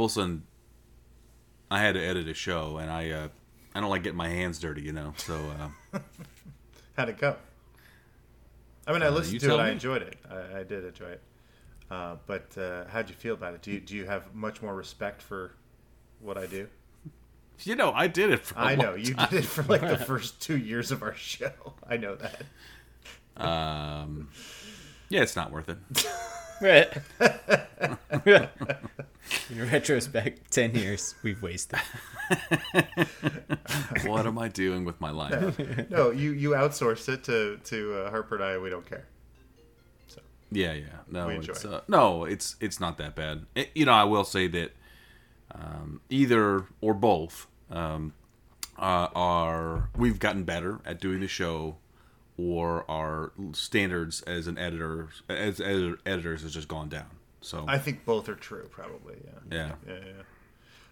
Colson, I had to edit a show, and I uh, I don't like getting my hands dirty, you know. So uh, How'd it go? I mean, I Uh, listened to it. tell I enjoyed it. I, I did enjoy it. Uh, but uh, how'd you feel about it? Do you, do you have much more respect for what I do? you know, I did it. For I know you time. did it for like the first two years of our show. I know that. Um, yeah, it's not worth it. In retrospect, 10 years we've wasted. what am I doing with my life? No, you you outsourced it to to uh, Harper and I. We don't care. So Yeah, yeah. No, We enjoy it's it. uh, no, it's it's not that bad. It, you know, I will say that um, either or both um, uh, are we've gotten better at doing the show, or our standards as an editor as, as editors has just gone down. So I think both are true, probably. Yeah. yeah, Yeah. yeah.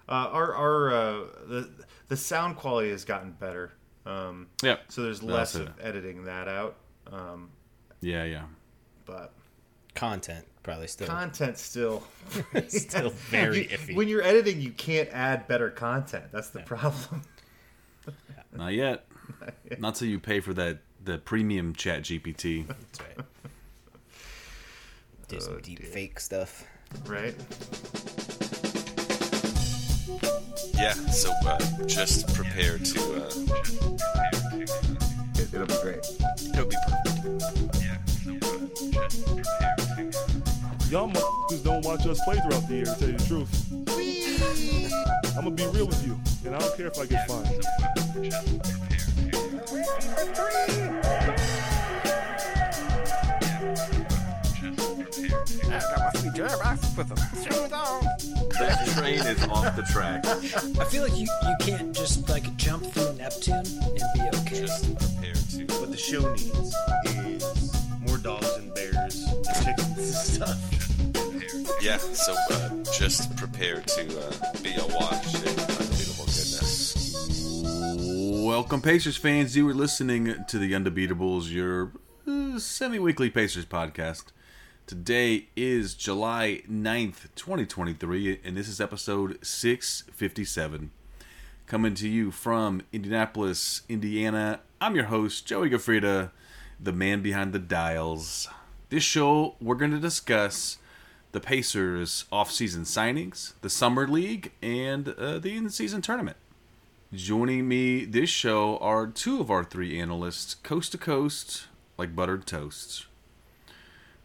Uh, our our uh, the the sound quality has gotten better. Um, yeah, so there's less of editing that out. Um, yeah, yeah. but Content, probably still. content still Still very You- iffy. When you're editing, you can't add better content. That's the problem. Not yet. Not till you pay for that the premium Chat GPT. That's right. Do Oh, some deep fake stuff. right? Yeah, so uh, just prepare to. Uh, It, it'll be great. it'll be perfect. Yeah. So just prepare. Y'all motherfuckers don't watch us play throughout the year, to tell you the truth. I'm gonna be real with you, and I don't care if I get fined. That train is off the track. I feel like you, you can't just like jump through Neptune and be okay. Just prepare to. What the show needs is more dogs and bears and chickens and stuff. Yeah, so uh, just prepare to uh, be a in unbeatable goodness. Welcome, Pacers fans. You are listening to the Undebeatables, your uh, semi weekly Pacers podcast. Today is July 9th, 2023, and this is episode 657. Coming to you from Indianapolis, Indiana. I'm your host, Joey Gafrida, the man behind the dials. This show, we're going to discuss the Pacers' off-season signings, the Summer League, and uh, the in-season tournament. Joining me this show are two of our three analysts, coast to coast, like buttered toast.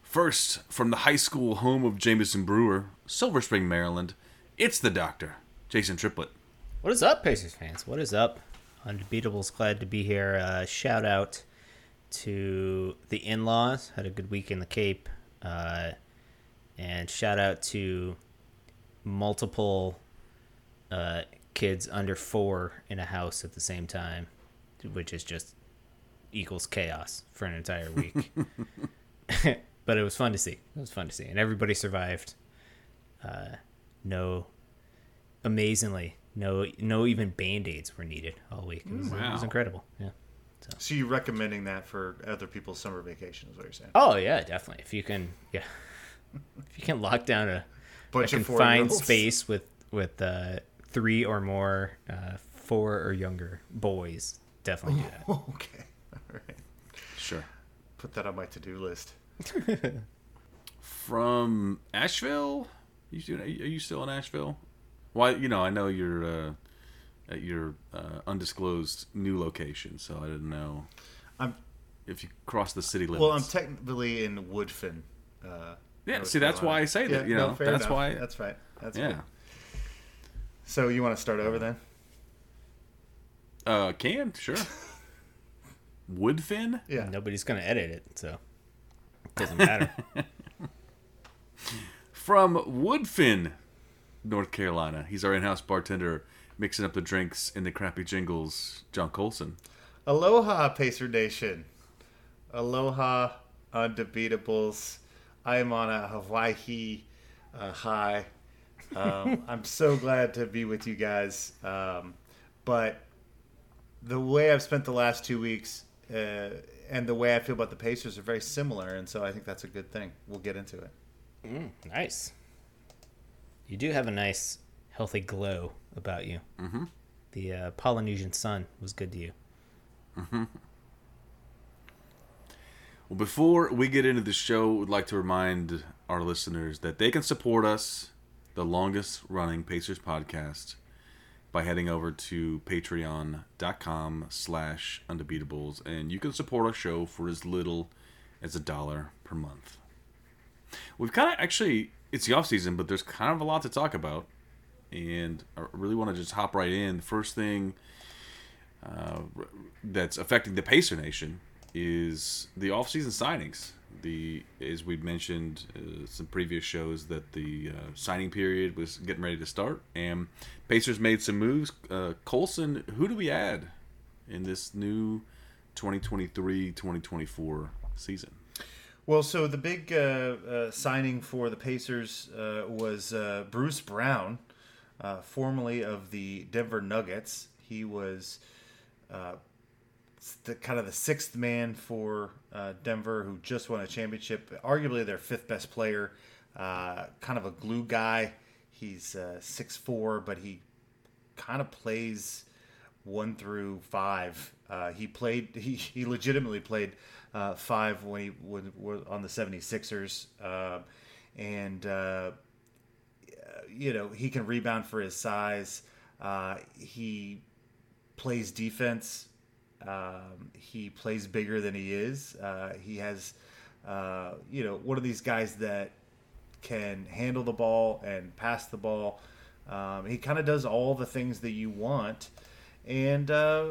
First, from the high school home of Jameson Brewer, Silver Spring, Maryland, it's the doctor, Jason Triplett. What is up, Pacers fans? What is up? Undebeatables, glad to be here. Uh, shout out to the in laws. Had a good week in the Cape. Uh, and shout out to multiple uh, kids under four in a house at the same time, which is just equals chaos for an entire week. but it was fun to see. It was fun to see. And everybody survived. Uh, no amazingly no no even band-aids were needed all week it was, it was incredible yeah So you're recommending that for other people's summer vacation is what you're saying? oh yeah definitely if you can yeah if you can lock down a, a Bunch of confined four-year-olds. space with with uh three or more uh four or younger boys definitely do that okay, all right. Sure. Put that on my to-do list. From Asheville? You are you still in Asheville? Why? You know, I know you're uh, at your uh, undisclosed new location, so I didn't know I'm if you cross the city limits. well. I'm technically in Woodfin. Uh, Yeah, North see, that's why I say that, Yeah, you no, know, fair that's enough. why- That's right. That's yeah. good. So you want to start over then? Uh, can sure. Woodfin? Yeah. nobody's gonna edit it so it doesn't matter From Woodfin, North Carolina. He's our in-house bartender, mixing up the drinks in the crappy jingles. John Colson. Aloha, Pacer Nation. Aloha, undebeatables. I am on a Hawaii uh, high. Um, I'm so glad to be with you guys. Um, but the way I've spent the last two weeks uh, and the way I feel about the Pacers are very similar, and so I think that's a good thing. We'll get into it. nice you do have a nice healthy glow about you. Mm-hmm. The uh, Polynesian sun was good to you. Well, before we get into the show, we'd like to remind our listeners that they can support us, the longest running Pacers podcast, by heading over to patreon.com slash undebeatables, and you can support our show for as little as a dollar per month. We've kind of actually, it's the off season, but there's kind of a lot to talk about, and I really want to just hop right in. The first thing uh, that's affecting the Pacer Nation is the off-season signings. The as we mentioned uh, some previous shows that the uh, signing period was getting ready to start, and Pacers made some moves. Uh, Colson, who do we add in this new 2023-2024 season? Well, so the big uh, uh, signing for the Pacers uh, was Bruce Brown, formerly of the Denver Nuggets. He was the kind of the sixth man for uh, Denver, who just won a championship. Arguably their fifth best player. Uh, kind of a glue guy. He's uh, six four, but he kind of plays one through five. Uh, he played. He, he legitimately played uh, five when he was on the 76ers. Uh, and uh, you know he can rebound for his size. Uh, he plays defense. Um, he plays bigger than he is. Uh, he has, uh, you know, one of these guys that can handle the ball and pass the ball. Um, he kind of does all the things that you want, and uh,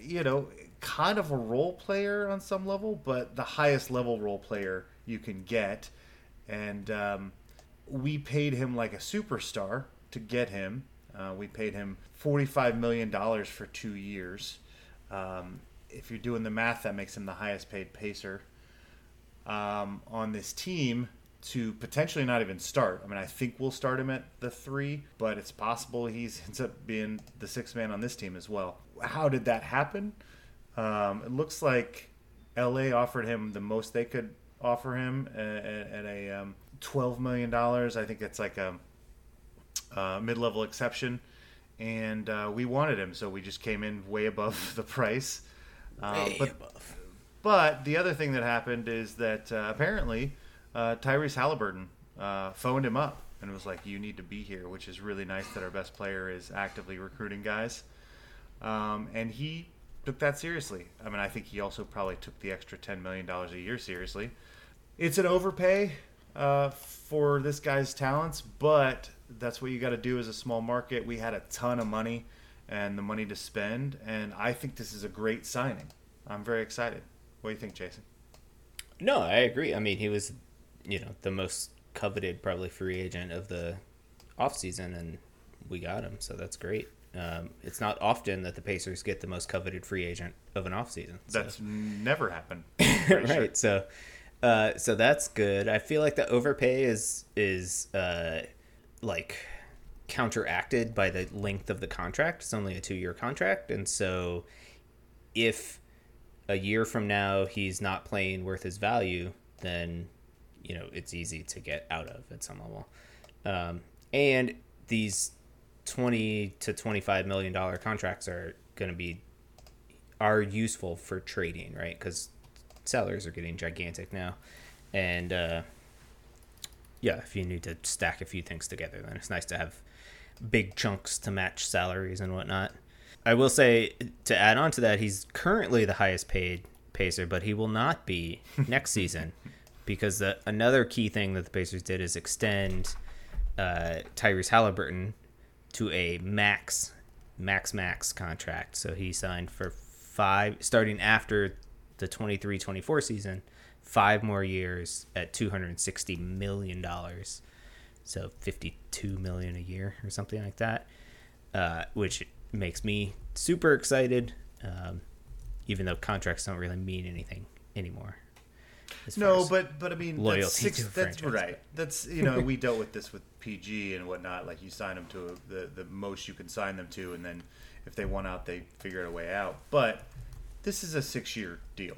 you know, kind of a role player on some level, but the highest level role player you can get. And um, we paid him like a superstar to get him. Uh, we paid him forty-five million dollars for two years. Um, if you're doing the math, that makes him the highest paid pacer um, on this team to potentially not even start. I mean, I think we'll start him at the three, but it's possible he ends up being the sixth man on this team as well. How did that happen? Um, it looks like LA offered him the most they could offer him at, at a um, twelve million dollars. I think it's like a, a mid-level exception, and uh, we wanted him, so we just came in way above the price. Uh, but but the other thing that happened is that uh, apparently uh, Tyrese Halliburton uh, phoned him up and was like, "You need to be here," which is really nice that our best player is actively recruiting guys. Um, and he took that seriously. I mean, I think he also probably took the extra ten million dollars a year seriously. It's an overpay uh, for this guy's talents, but that's what you got to do as a small market. We had a ton of money and the money to spend, and I think this is a great signing. I'm very excited. What do you think, Jason? No, I agree. I mean, he was, you know, the most coveted probably free agent of the offseason, and we got him, so that's great. Um, it's not often that the Pacers get the most coveted free agent of an offseason. So. That's never happened. right. So, uh, so that's good. I feel like the overpay is is uh, like counteracted by the length of the contract. It's only a two year contract, and so if a year from now he's not playing worth his value, then you know it's easy to get out of at some level. Um, and these twenty to twenty five million dollar contracts are going to be are useful for trading, right? Because salaries are getting gigantic now, and uh, yeah, if you need to stack a few things together, then it's nice to have big chunks to match salaries and whatnot. I will say to add on to that, he's currently the highest paid pacer, but he will not be next season because the, another key thing that the Pacers did is extend uh, Tyrese Halliburton to a max, max, max contract. So he signed for five, starting after the 23 24 season, five more years at $260 million. So 52 million a year or something like that, uh, which makes me super excited. Um, even though contracts don't really mean anything anymore. No, but but I mean, loyalty that's, six, that's right. That's you know we dealt with this with PG and whatnot. Like you sign them to a, the the most you can sign them to, and then if they want out, they figure a way out. But this is a six year deal,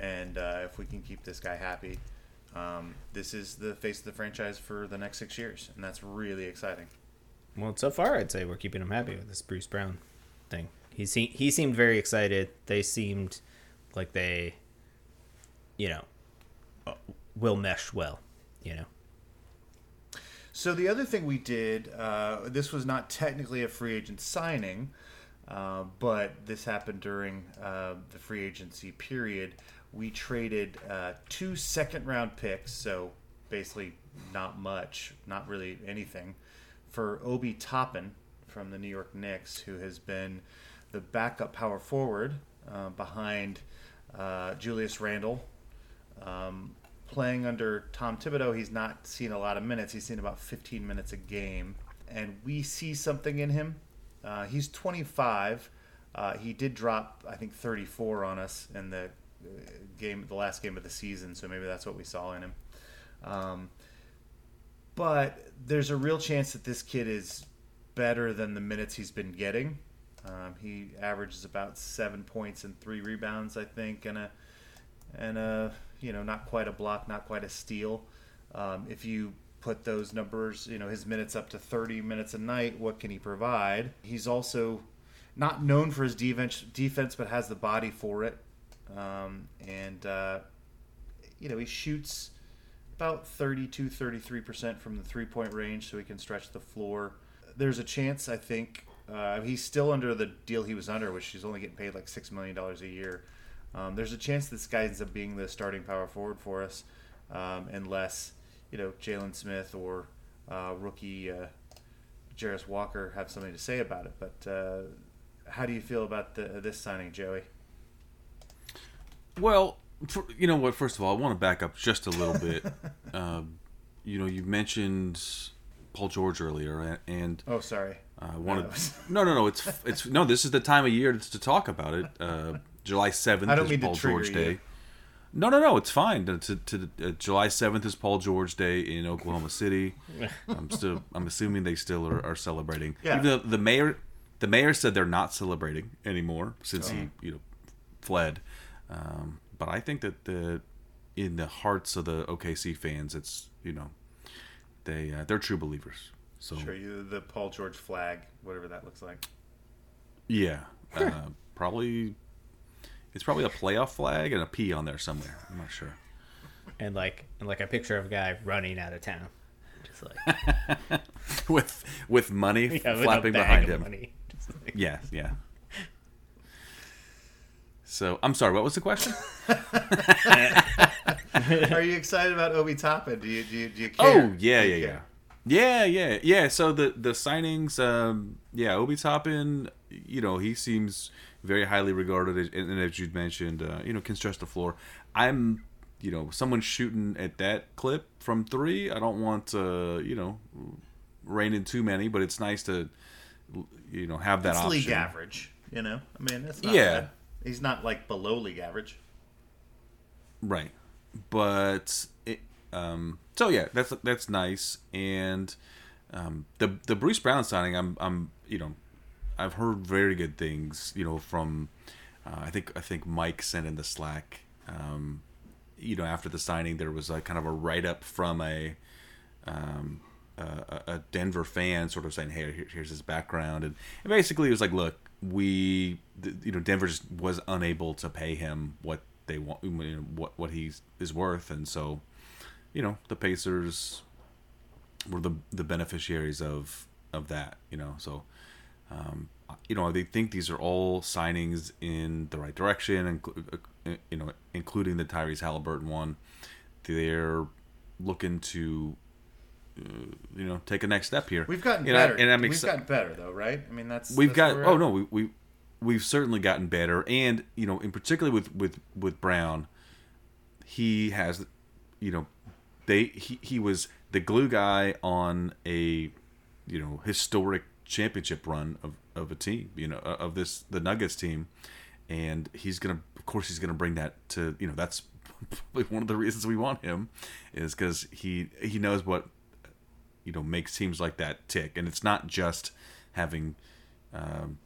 and uh, if we can keep this guy happy, um, this is the face of the franchise for the next six years, and that's really exciting. Well, so far, I'd say we're keeping him happy with this Bruce Brown thing. He se- he seemed very excited. They seemed like they, you know, uh, will mesh well. You know. So the other thing we did, uh, this was not technically a free agent signing, uh, but this happened during uh, the free agency period. We traded uh, two second round picks, so basically not much, not really anything, for Obi Toppin from the New York Knicks, who has been the backup power forward uh, behind uh, Julius Randle. Um, playing under Tom Thibodeau, he's not seen a lot of minutes. He's seen about 15 minutes a game, and we see something in him. Uh, he's 25. Uh, he did drop, I think, 34 on us in the uh, game, the last game of the season. So maybe that's what we saw in him. Um, but there's a real chance that this kid is better than the minutes he's been getting. Um, he averages about seven points and three rebounds, I think, and a and a you know not quite a block, not quite a steal. Um, if you put those numbers, you know his minutes up to 30 minutes a night, what can he provide? He's also not known for his defense, but has the body for it, um, and uh, you know he shoots about 32 33% from the three point range so he can stretch the floor. There's a chance i think uh, he's still under the deal he was under which he's only getting paid like $6 million a year. Um, there's a chance this guy ends up being the starting power forward for us um, unless you know jalen smith or uh, rookie uh, Jarace walker have something to say about it but uh, how do you feel about the, this signing joey Well, for, you know what? First of all, I want to back up just a little bit. um, you know, you mentioned Paul George earlier, and oh sorry I wanted. No, no, no. It's it's no. This is the time of year to, to talk about it. Uh, July seventh is mean Paul George you. Day. No, no, no. It's fine. To, to, to uh, July seventh is Paul George Day in Oklahoma City. I'm still. I'm assuming they still are, are celebrating. Yeah. Even though the mayor, the mayor said they're not celebrating anymore since Oh. he you know fled. Um, but I think that the in the hearts of the OKC fans, it's you know they uh, they're true believers. So Sure, you the Paul George flag, whatever that looks like. Yeah, uh, probably. It's probably a playoff flag and a P on there somewhere. I'm not sure. And like and like a picture of a guy running out of town, just like with with money yeah, with a flapping bag behind of him. money. Just like- Yeah, yeah. So I'm sorry. What was the question? Are you excited about Obi Toppin? Do you do you, do you care? Oh yeah, yeah, yeah, yeah, yeah, yeah. So the the signings, um, yeah, Obi Toppin, you know, he seems very highly regarded, and, and as you mentioned, uh, you know, can stretch the floor. I'm, you know, someone shooting at that clip from three. I don't want to, you know, rein in too many, but it's nice to, you know, have that It's option. league average. You know, I mean, that's not Yeah. bad. He's not like below league average. Right. But it, um so yeah, that's that's nice and um the the Bruce Brown signing I'm I'm you know I've heard very good things, you know, from uh, I think I think Mike sent in the Slack um you know after the signing there was a kind of a write up from a um a, a Denver fan sort of saying, "Hey, here- here's his background," and, and basically it was like, "Look, we, you know, Denver just was unable to pay him what they want, you know, what what he is worth, and so, you know, the Pacers were the the beneficiaries of of that, you know, so." Um, you know, they think these are all signings in the right direction, and you know, including the Tyrese Halliburton one. They're looking to uh, you know take a next step here. We've gotten And I- better. and I'm We've gotten better though, right? I mean, that's we've that's got oh at. no we we we've certainly gotten better, and you know in particular with with with Brown, he has you know they he he was the glue guy on a you know historic championship run of of a team you know of this the Nuggets team, and he's gonna of course he's gonna bring that to you know that's probably one of the reasons we want him is because he he knows what you know makes teams like that tick. And it's not just having um,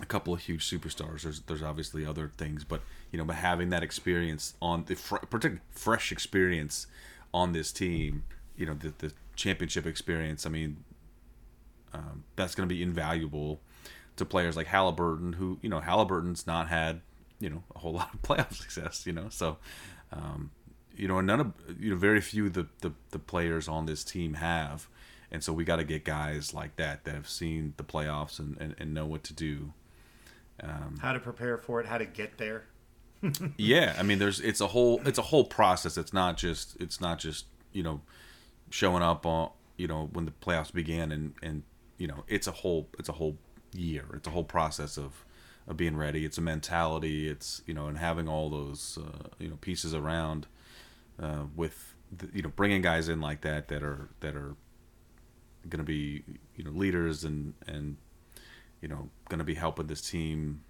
a couple of huge superstars. There's there's obviously other things but you know but having that experience on the fr- particularly fresh experience on this team you know the, the championship experience i mean um, that's going to be invaluable to players like Halliburton, who you know Halliburton's not had you know a whole lot of playoff success, you know, so um, you know and none of you know very few of the, the the players on this team have, and so we got to get guys like that that have seen the playoffs and, and, and know what to do. How to prepare for it, how to get there. yeah, I mean, there's it's a whole it's a whole process. It's not just it's not just you know showing up on you know when the playoffs began and and you know it's a whole it's a whole year. It's a whole process of of being ready. It's a mentality. It's you know and having all those uh, you know pieces around uh, with the, you know bringing guys in like that that are that are going to be you know leaders and and you know going to be helping this team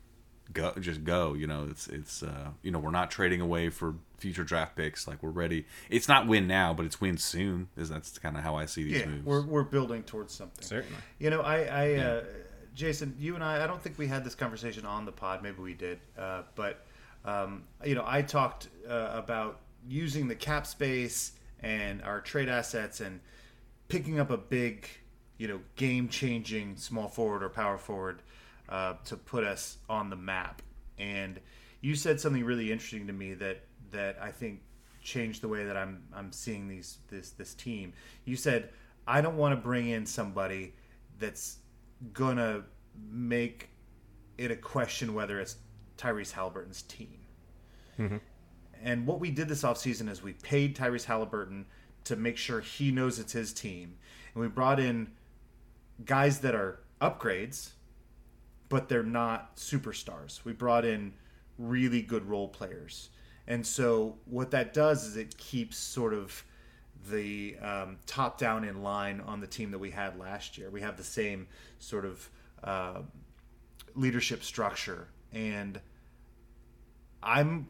go just go you know it's it's uh you know we're not trading away for future draft picks like we're ready it's not win now but it's win soon is that's kind of how i see these Yeah, moves we're we're building towards something. Certainly. You know, I, I uh, Jason, you and I, I don't think we had this conversation on the pod. Maybe we did, uh, but um, you know, I talked uh, about using the cap space and our trade assets and picking up a big, you know, game-changing small forward or power forward uh, to put us on the map. And you said something really interesting to me that that I think changed the way that I'm I'm seeing these this this team. You said I don't want to bring in somebody that's gonna make it a question whether it's Tyrese Halliburton's team. And what we did this offseason is we paid Tyrese Halliburton to make sure he knows it's his team. And we brought in guys that are upgrades, but they're not superstars. We brought in really good role players. And so what that does is it keeps sort of the um, top down in line on the team that we had last year. We have the same sort of uh, leadership structure, and I'm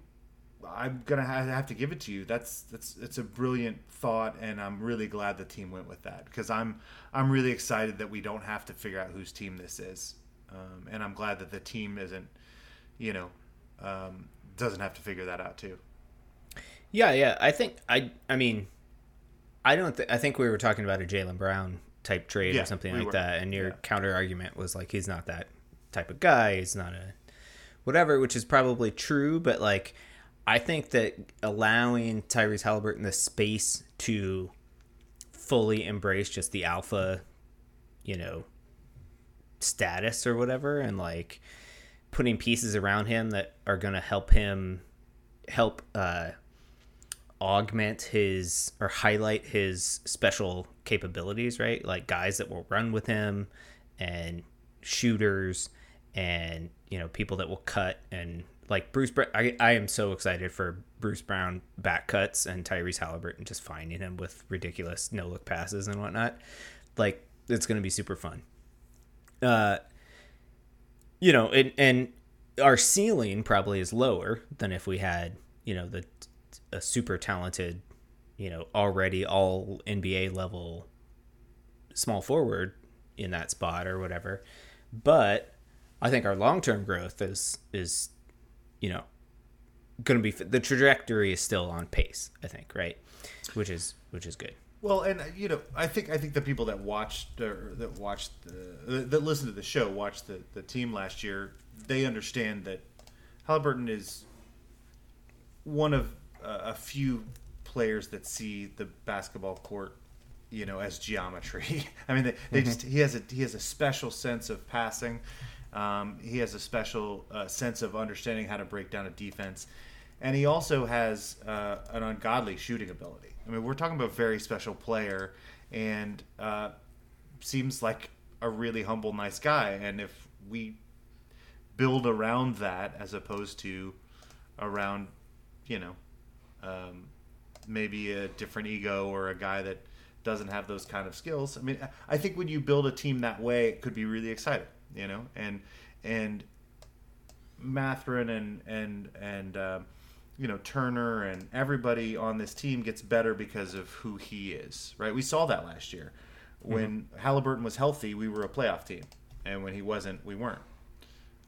I'm gonna have to give it to you. That's that's it's a brilliant thought, and I'm really glad the team went with that because I'm I'm really excited that we don't have to figure out whose team this is, um, and I'm glad that the team isn't, you know, um, doesn't have to figure that out too. Yeah, yeah. I think I. I mean, I don't. Th- I think we were talking about a Jaylen Brown type trade Yeah, or something we like were. that, and your Yeah. counter argument was like he's not that type of guy. He's not a whatever, which is probably true. But like, I think that allowing Tyrese Halliburton the space to fully embrace just the alpha, you know, status or whatever, and like putting pieces around him that are going to help him help uh, augment his or highlight his special capabilities, right? Like guys that will run with him and shooters and you know people that will cut and like Bruce Brown. I, I am so excited for Bruce Brown back cuts and Tyrese Halliburton just finding him with ridiculous no look passes and whatnot. Like it's going to be super fun. Uh, you know, and, and our ceiling probably is lower than if we had, you know, the a super talented, you know, already all NBA level small forward in that spot or whatever. But I think our long term growth is is, you know, going to be the trajectory is still on pace. I think right, which is which is good. Well, and uh, you know, I think I think the people that watched or that watched the that listened to the show watched the the team last year. They understand that Halliburton is one of uh, a few players that see the basketball court, you know, as geometry. I mean, they, they just he has a he has a special sense of passing. Um, he has a special uh, sense of understanding how to break down a defense, and he also has uh, an ungodly shooting ability. I mean, we're talking about a very special player, and uh, seems like a really humble, nice guy. And if we build around that as opposed to around, you know, um, maybe a different ego or a guy that doesn't have those kind of skills. I mean, I think when you build a team that way, it could be really exciting, you know, and and Mathurin and and and um, you know Turner and everybody on this team gets better because of who he is, right? We saw that last year when Halliburton was healthy, we were a playoff team, and when he wasn't, we weren't.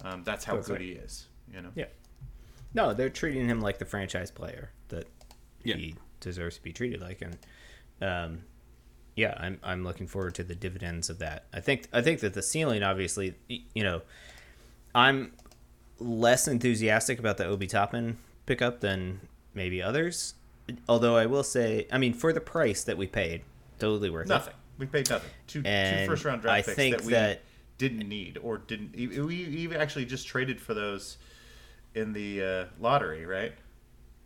Um, that's how That's good right. he is, you know. Yeah. No, they're treating him like the franchise player that Yeah. he deserves to be treated like, and um, yeah, I'm I'm looking forward to the dividends of that. I think I think that the ceiling, obviously, you know, I'm less enthusiastic about the Obi Toppin pickup than maybe others. Although I will say, I mean, for the price that we paid, totally worth Nothing. We paid nothing. Two, two And first round draft I picks think that we that- didn't need or didn't. We even actually just traded for those in the uh, lottery, right?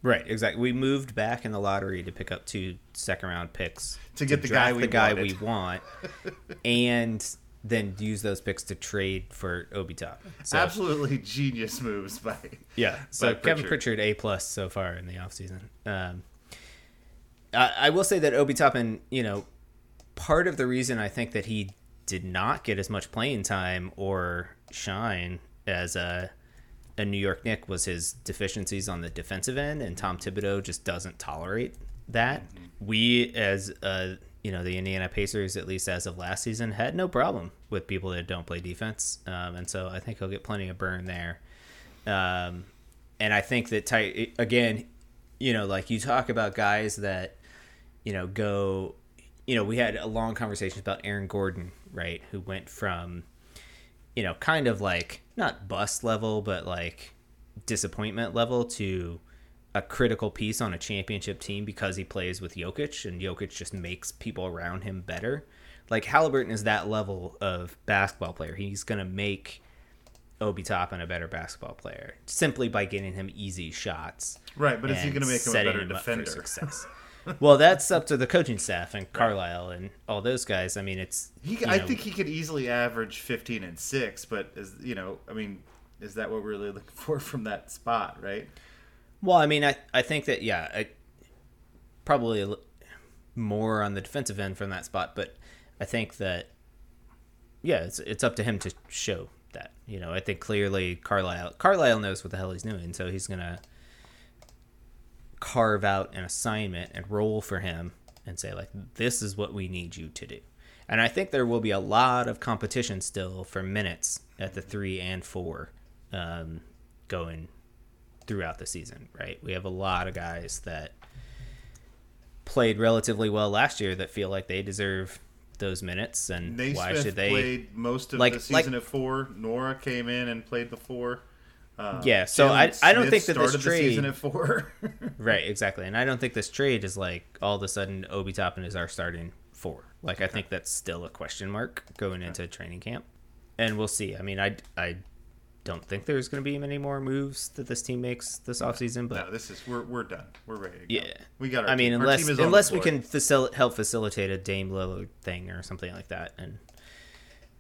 Right, exactly. We moved back in the lottery to pick up two second round picks To get the guy we the guy wanted. we want, and then use those picks to trade for Obi Toppin. So, Absolutely genius moves by. Yeah. So by Kevin Pritchard. Pritchard A plus so far in the offseason. Um, I, I will say that Obi Toppin, you know, part of the reason I think that he did not get as much playing time or shine as a, a New York Knick was his deficiencies on the defensive end, and Tom Thibodeau just doesn't tolerate that. We, as uh, you know, the Indiana Pacers, at least as of last season, had no problem with people that don't play defense, um, and so I think he'll get plenty of burn there. Um, and I think that Ty again, you know, like you talk about guys that you know go, you know, we had a long conversation about Aaron Gordon, right, who went from you know, kind of like not bust level, but like disappointment level to a critical piece on a championship team because he plays with Jokic and Jokic just makes people around him better. Like Halliburton is that level of basketball player. He's going to make Obi Toppin a better basketball player simply by getting him easy shots. Right, but is he going to make him a better him defender? success. well, that's up to the coaching staff and Carlisle and all those guys. I mean, it's He, I know, think he could easily average 15 and six, but is you know, I mean, is that what we're really looking for from that spot? Right. Well, I mean, I I think that yeah, I, probably more on the defensive end from that spot, but I think that yeah, it's it's up to him to show that. You know, I think clearly Carlisle Carlisle knows what the hell he's doing, so he's gonna carve out an assignment and roll for him and say like, this is what we need you to do. And I think there will be a lot of competition still for minutes at the three and four um, going throughout the season, right? We have a lot of guys that played relatively well last year that feel like they deserve those minutes, and Nesmith why should they? played most of like- the season like- at four. Nwora came in and played the four. Uh, Yeah, so I- I don't think that this started the season trade- at four. Right, exactly. And I don't think this trade is like all of a sudden Obi Toppin is our starting four. Like I think that's still a question mark going into training camp, and we'll see. I mean, I I don't think there's going to be many more moves that this team makes this offseason, but no, this is we're we're done. We're ready. To go. Yeah, we got. Our I mean, team. Our unless team is unless we can facil- help facilitate a Dame Lillard thing or something like that, and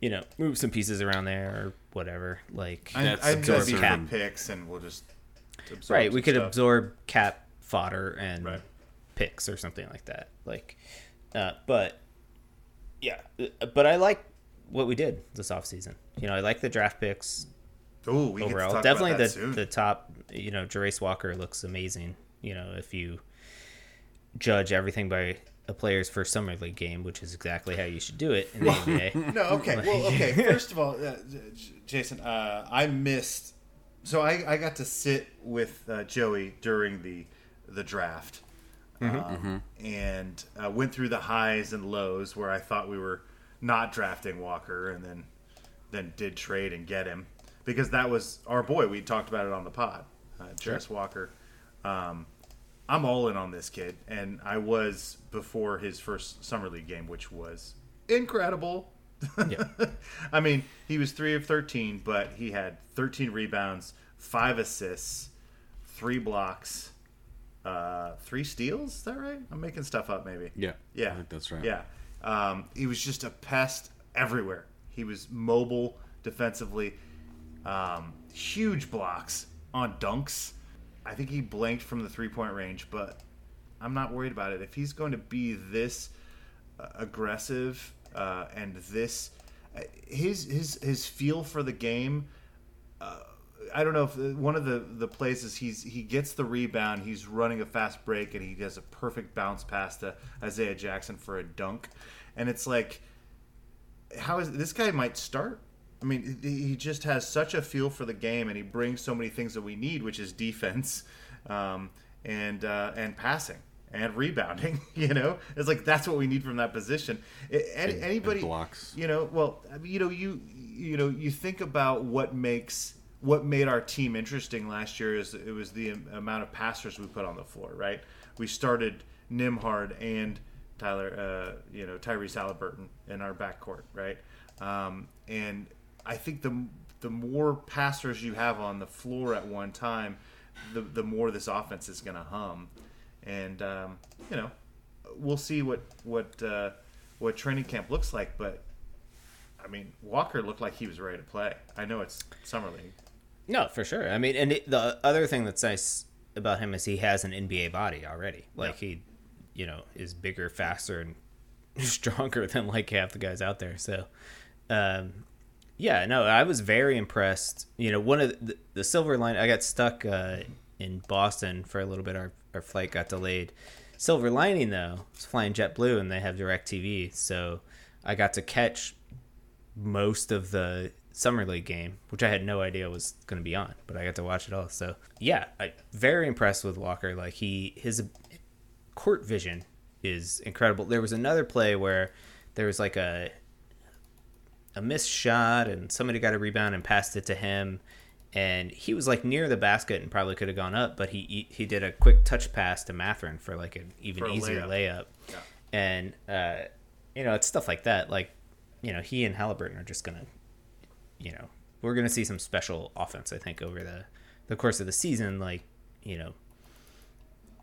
you know, move some pieces around there or whatever. Like, I, That's I the think that'd absurd. Cap. good picks, and we'll just absorb right? We could stuff. absorb cap fodder and Right. picks or something like that. Like, uh, but yeah, uh, but I like what we did this offseason. You know, I like the draft picks Ooh, we get to overall. talk Definitely about the soon. the top. You know, Jarace Walker looks amazing. You know, if you judge everything by a player's first summer league game, which is exactly how you should do it in the NBA. No, okay. Well, okay. First of all, uh, Jason, uh, I missed. So I, I got to sit with uh, Joey during the the draft, um, and uh, went through the highs and lows where I thought we were not drafting Walker, and then then did trade and get him because that was our boy. We talked about it on the pod, uh, Jess Walker. Um, I'm all in on this kid, and I was before his first summer league game, which was incredible. I mean, he was three of thirteen, but he had 13 rebounds, five assists, three blocks, uh, three steals. Is that right? I'm making stuff up, maybe. Yeah, Yeah, I think that's right. Yeah, um, he was just a pest everywhere. He was mobile defensively, um, huge blocks on dunks. I think he blanked from the three point range, but I'm not worried about it. If he's going to be this uh, aggressive uh, and this uh, his his his feel for the game. Uh, I don't know if one of the the plays is he's he gets the rebound, he's running a fast break, and he does a perfect bounce pass to Isaiah Jackson for a dunk, and it's like, how is this guy might start? I mean, he just has such a feel for the game, and he brings so many things that we need, which is defense, um, and uh, and passing, and rebounding. You know, it's like that's what we need from that position. Any, And- anybody and blocks. You know, well, you know, you you know, you think about what makes what made our team interesting last year is it was the amount of passers we put on the floor. Right, we started Nembhard and Tyler, uh, you know, Tyrese Halliburton in our backcourt. Right, um, and I think the the more passers you have on the floor at one time, the the more this offense is going to hum, and um, you know, we'll see what what uh, what training camp looks like. But I mean, Walker looked like he was ready to play. I know it's summer league. No, for sure. I mean, and it, the other thing that's nice about him is he has an NBA body already. Like he, you know, is bigger, faster, and stronger than like half the guys out there. So, um, yeah, no, I was very impressed. You know, one of the, the silver line, I got stuck uh, in Boston for a little bit. Our our flight got delayed. Silver lining though, I was flying JetBlue and they have Direct TV, so I got to catch most of the summer league game, which I had no idea was going to be on, but I got to watch it all. So yeah, I very impressed with Walker. Like he his court vision is incredible. There was another play where there was like a a missed shot and somebody got a rebound and passed it to him. And he was like near the basket and probably could have gone up but he he, did a quick touch pass to Mathurin for like an even easier layup, and uh, you know it's stuff like that. Like you know he and Halliburton are just gonna you know we're gonna see some special offense I think over the the course of the season like you know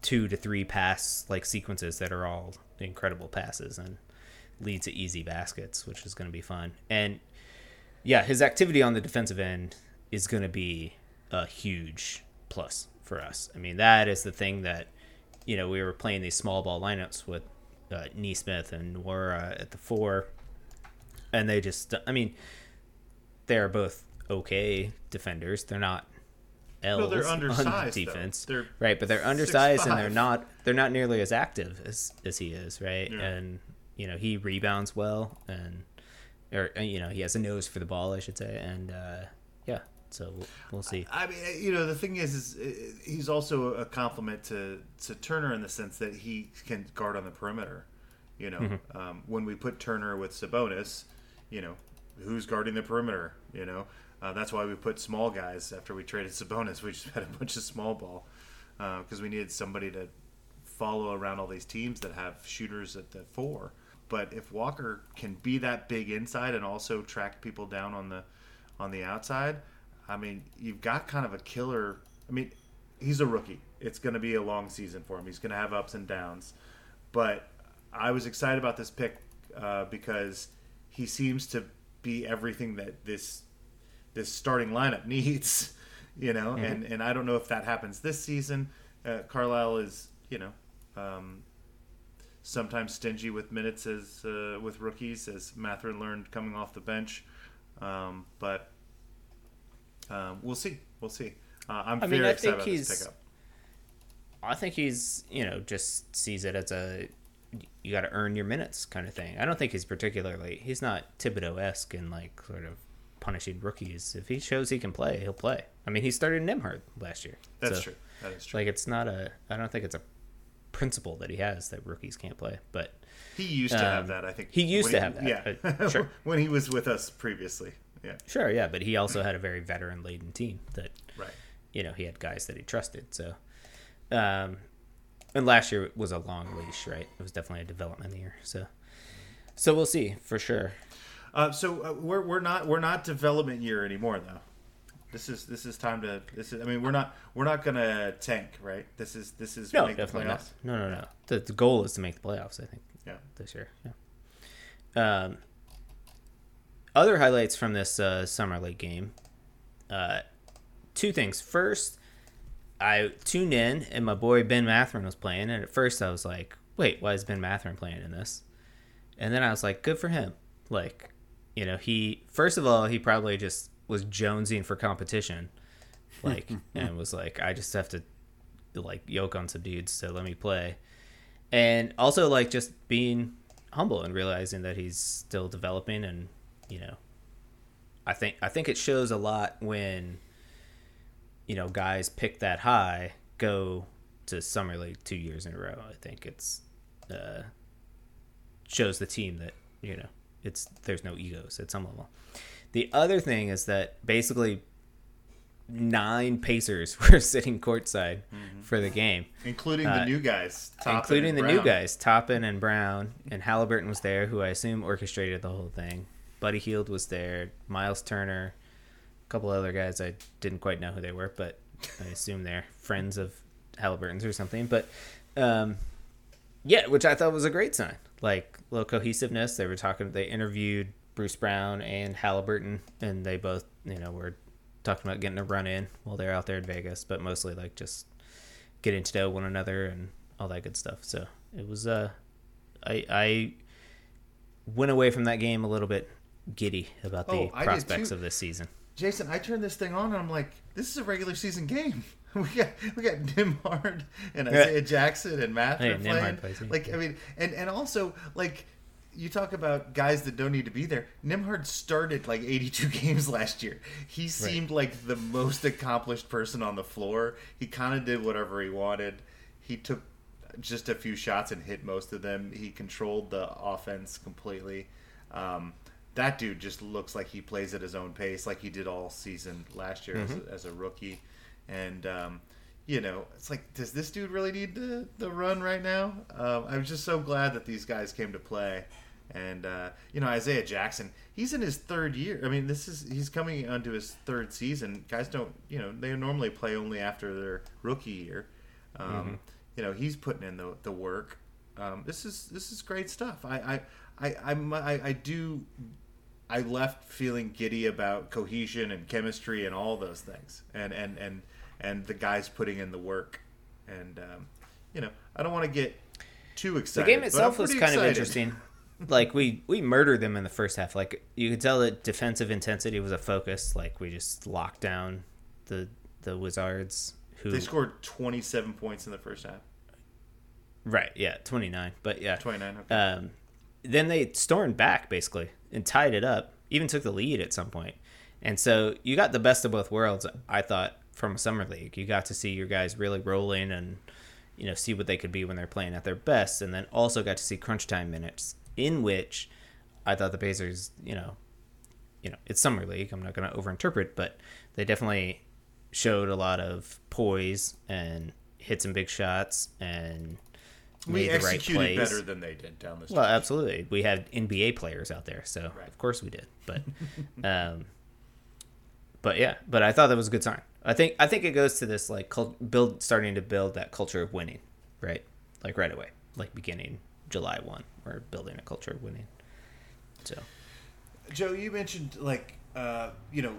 two to three pass like sequences that are all incredible passes. And lead to easy baskets, which is going to be fun. And yeah, his activity on the defensive end is going to be a huge plus for us. I mean, that is the thing that you know we were playing these small ball lineups with uh, Nesmith and Nwora at the four, and they just, I mean, they're both okay defenders. They're not. L's they're on undersized, defense, They're right? But they're undersized and they're not they're not nearly as active as as he is, right? Yeah. And you know he rebounds well, and or uh, you know he has a nose for the ball, I should say, and uh, yeah. So we'll, we'll see. I mean, you know, the thing is, is uh, he's also a compliment to to Turner in the sense that he can guard on the perimeter. You know, um, when we put Turner with Sabonis, you know, who's guarding the perimeter? You know, uh, that's why we put small guys after we traded Sabonis. We just had a bunch of small ball because we needed somebody to follow around all these teams that have shooters at the four. But if Walker can be that big inside and also track people down on the on the outside, I mean, you've got kind of a killer. I mean, he's a rookie. It's going to be a long season for him. He's going to have ups and downs. But I was excited about this pick uh, because he seems to be everything that this this starting lineup needs. You know, and and I don't know if that happens this season. Uh, Carlisle is, you know, um, sometimes stingy with minutes as uh, with rookies, as Mathurin learned coming off the bench. Um, but um, we'll see. We'll see. Uh, I'm I very mean, I excited think about he's- this pickup. I think he's you know just sees it as a you got to earn your minutes kind of thing. I don't think he's particularly he's not Thibodeau esque in like sort of punishing rookies. If he shows he can play, he'll play. I mean, he started Nembhard last year. That's so, true. That is true. Like it's not a I don't think it's a principle that he has that rookies can't play, but he used to have um, that. I think he used to have that, Yeah, sure. when he was with us previously. Yeah, Sure, yeah, but he also had a very veteran laden team that right. you know he had guys that he trusted. So, um, and last year was a long leash, right? It was definitely a development year. So, so we'll see for sure. Uh, so uh, we're we're not we're not development year anymore though. This is this is time to this is I mean we're not we're not gonna tank right. This is this is No, make the definitely not. playoffs. No, no, no. The, the goal is to make the playoffs. I think Yeah. this year. Yeah. Um, other highlights from this uh, summer league game. Uh, two things. First, I tuned in and my boy Ben Mathurin was playing, and at first I was like, "Wait, why is Ben Mathurin playing in this?" And then I was like, "Good for him!" Like, you know, he first of all he probably just was jonesing for competition, like, and was like, "I just have to like yoke on some dudes, so let me play." And also like just being humble and realizing that he's still developing and you know I think I think it shows a lot when you know guys pick that high, go to summer league two years in a row. I think it's uh, shows the team that you know it's there's no egos at some level. The other thing is that basically nine Pacers were sitting courtside for the game, including Uh, the new guys, Toppin including the new guys, Toppin and Brown, and Halliburton was there, who I assume orchestrated the whole thing. Buddy Hield was there, Myles Turner, a couple other guys I didn't quite know who they were, but I assume they're friends of Halliburton's or something. But um, yeah, which I thought was a great sign. Like little cohesiveness. They were talking. They interviewed Bruce Brown and Halliburton, and they both, you know, were talking about getting a run in while they're out there in Vegas, but mostly like just getting to know one another and all that good stuff. So it was. Uh, I I went away from that game a little bit giddy about the Oh, prospects of this season. Jason, I turned this thing on and I'm like, this is a regular season game. We got we got Nembhard and. Isaiah Jackson and Math Hey, playing. Plays, yeah. Like I mean, and and also like you talk about guys that don't need to be there. Nembhard started like 82 games last year. He seemed like the most accomplished person on the floor. He kind of did whatever he wanted. He took just a few shots and hit most of them. He controlled the offense completely. Um, that dude just looks like he plays at his own pace, like he did all season last year as, a, as a rookie. And um, you know, it's like, does this dude really need the the run right now? Um, I'm just so glad that these guys came to play. And uh, you know, Isaiah Jackson, he's in his third year. I mean, this is he's coming onto his third season. Guys don't, you know, they normally play only after their rookie year. Um, You know, he's putting in the the work. Um, this is this is great stuff. I I I I, I do. I left feeling giddy about cohesion and chemistry and all those things, and and and and the guys putting in the work. And um, you know, I don't want to get too excited. The game itself was kind of interesting. Like we we murdered them in the first half. Like you could tell that defensive intensity was a focus. Like we just locked down the the Wizards. Who They scored 27 points in the first half. right? Yeah, twenty nine. But yeah, 29. Okay. um, then they stormed back basically and tied it up. Even took the lead at some point. And so you got the best of both worlds. I thought from a summer league, you got to see your guys really rolling and you know see what they could be when they're playing at their best, and then also got to see crunch time minutes in which I thought the Pacers, you know, you know, it's summer league. I'm not going to overinterpret, but they definitely showed a lot of poise and hit some big shots and we made the right executed plays. better than they did down the Well, absolutely. We had NBA players out there, so Right. of course we did. But, um, but yeah, but I thought that was a good sign. I think I think it goes to this like cult, build starting to build that culture of winning, right? Like right away, like beginning July one, we're building a culture of winning. So Joe, you mentioned like uh, you know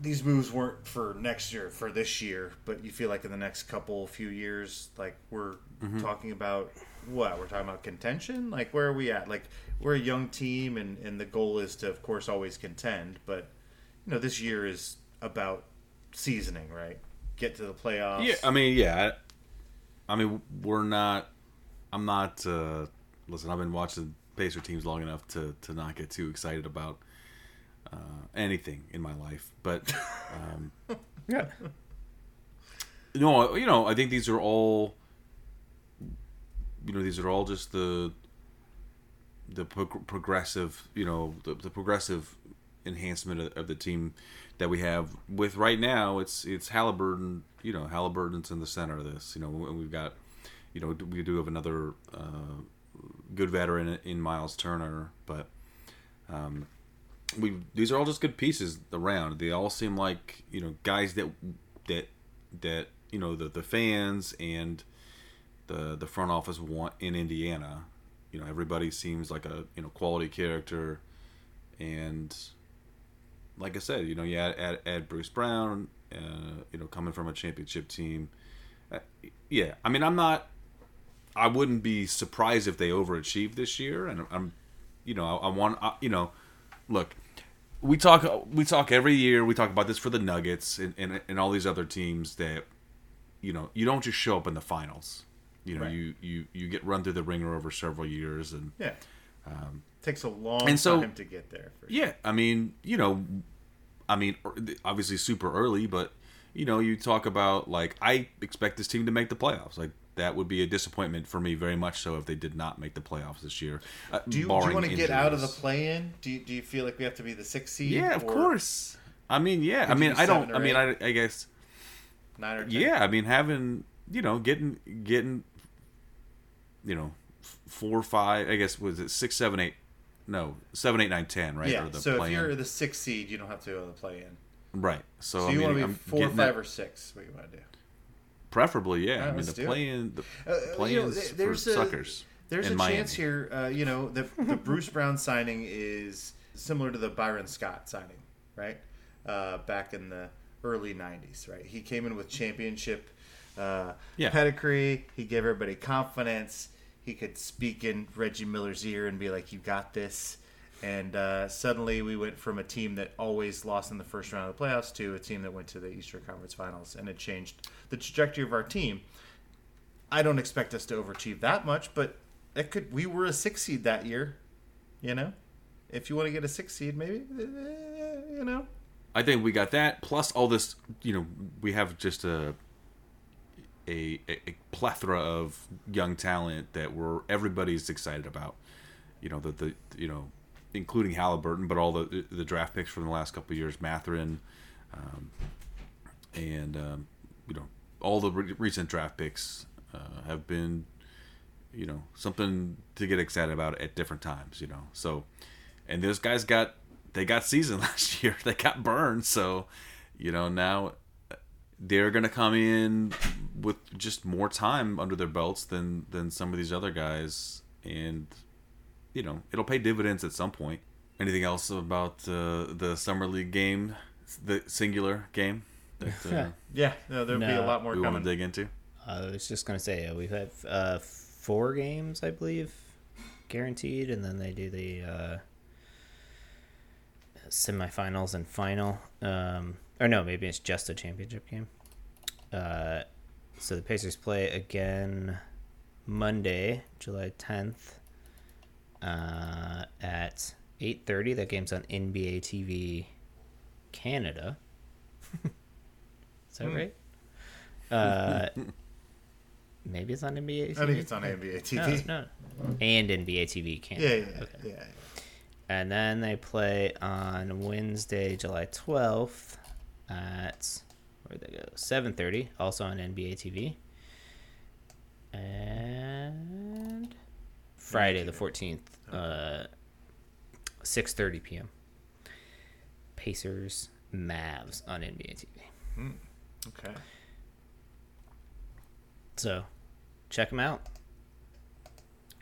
these moves weren't for next year, for this year, but you feel like in the next couple few years, like we're talking about what we're talking about contention. Like where are we at? Like we're a young team, and and the goal is to, of course, always contend. But you know, this year is about seasoning, right? Get to the playoffs. Yeah, I mean, yeah. I, I mean, we're not. I'm not. Uh, listen, I've been watching Pacer teams long enough to to not get too excited about uh, anything in my life. But um, yeah, no, you know, I think these are all. You know, these are all just the the prog- progressive, you know, the, the progressive enhancement of, of the team that we have. With right now, it's it's Halliburton. You know, Halliburton's in the center of this. You know, and we've got, you know, we do have another uh, good veteran in Myles Turner, but um, we these are all just good pieces around. They all seem like you know guys that that that you know the the fans and the the front office want in Indiana. You know, everybody seems like a you know quality character, and like I said, you know, you add add, add Bruce Brown, uh, you know, coming from a championship team. Uh, yeah, I mean, I'm not. I wouldn't be surprised if they overachieved this year, and I'm, you know, I, I want, I, you know, look, we talk, we talk every year. We talk about this for the Nuggets and, and, and all these other teams that, you know, you don't just show up in the finals. You know, Right. you, you you get run through the ringer over several years, and yeah. Takes a long and so- time to get there. For yeah, I mean, you know, I mean, er- obviously super early, but you know, you talk about like I expect this team to make the playoffs. Like that would be a disappointment for me, very much so, if they did not make the playoffs this year. Uh, Do you, do you want to get out of the play-in? Do you, do you feel like we have to be the sixth seed? Yeah, of course. I mean, yeah. I mean, I don't. I mean. I, I guess. Nine or ten? Yeah, I mean, having you know, getting getting, you know, four, five. I guess was it six, seven, eight? No, seven, eight, nine, ten. Right? Yeah. Or the So if play-in. you're the sixth seed, you don't have to go to the play-in. right. So, So I you mean, want to be I'm four, five, that- or six? What you want to do? Preferably, yeah. I mean, the do it. play-in, the Uh, uh, play-ins you know, for a- suckers. There's a Miami. chance here. Uh, you know, the the Bruce Brown signing is similar to the Byron Scott signing, right? Uh, back in the early '90s, right? He came in with championship uh, Yeah. pedigree. He gave everybody confidence. He could speak in Reggie Miller's ear and be like, "You got this." And uh, suddenly, we went from a team that always lost in the first round of the playoffs to a team that went to the Eastern Conference Finals, and it changed the trajectory of our team. I don't expect us to overachieve that much, but it could. We were a six seed that year, you know. If you want to get a six seed, maybe eh, you know. I think we got that plus all this. You know, we have just a a, a plethora of young talent that we're everybody's excited about. You know, the the you know, including Halliburton, but all the the draft picks from the last couple years, Mathurin, um, and um, you know, all the re- recent draft picks uh, have been you know something to get excited about at different times. You know, so and those guys got they got seasoned last year. They got burned, so you know now they're gonna come in with just more time under their belts than than some of these other guys, and you know it'll pay dividends at some point. Anything else about uh, the summer league game, the singular game that uh, Yeah, no, there'll be a lot more we want to dig into? I was just gonna say uh, we've had uh, four games, I believe, guaranteed, and then they do the uh, semifinals and final. Um, or no, maybe it's just a championship game. Uh, so the Pacers play again Monday, July tenth, uh, at eight thirty. That game's on NBA TV Canada. Is that right? Uh, maybe it's on NBA. TV? I think it's on NBA TV. No, no, and NBA TV Canada. Yeah, yeah, Okay. yeah. And then they play on Wednesday, July twelfth, at where'd they go? Seven thirty, also on NBA TV. And Friday the fourteenth, uh, six thirty p.m. Pacers Mavs on NBA TV. Okay. So, check them out.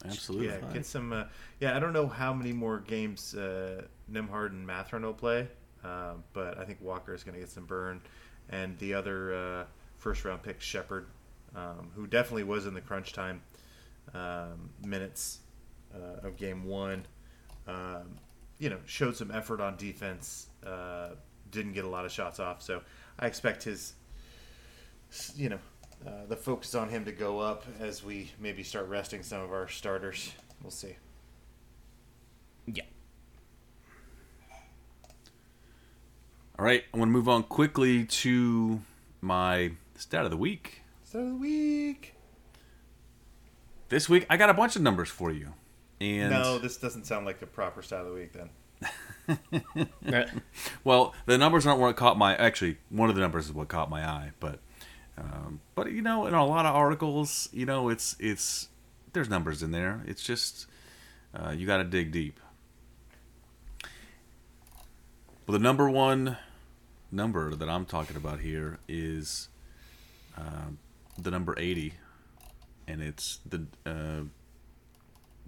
Absolutely. Yeah, get some. Uh, yeah, I don't know how many more games uh, Nembhard and Mathurin will play, um, but I think Walker is going to get some burn, and the other uh, first round pick Sheppard, um, who definitely was in the crunch time um, minutes uh, of game one. Um, you know, showed some effort on defense. Uh, didn't get a lot of shots off, so I expect his, you know, uh, the focus on him to go up as we maybe start resting some of our starters. We'll see. Yeah. All right, I want to move on quickly to my stat of the week. Start of the week. This week, I got a bunch of numbers for you. And No, this doesn't sound like the proper style of the week then. well, the numbers aren't what caught my. Actually, one of the numbers is what caught my eye. But, um, but you know, in a lot of articles, you know, it's it's there's numbers in there. It's just uh, you got to dig deep. Well, the number one number that I'm talking about here is um, the number 80, and it's the uh,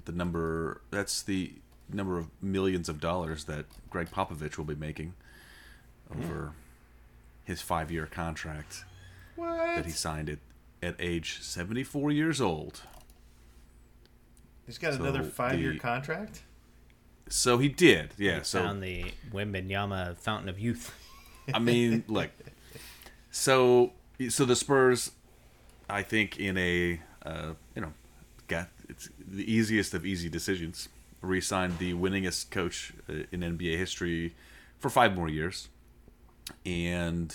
the number that's the number of millions of dollars that Gregg Popovich will be making over his five-year contract that he signed at at age 74 years old. He's got So another five-year contract. So he did, yeah. So Found the Wembanyama Fountain of Youth. I mean, look. So, so the Spurs, I think, in a uh, you know, got it's the easiest of easy decisions. Re-signed the winningest coach uh, in NBA history for five more years, and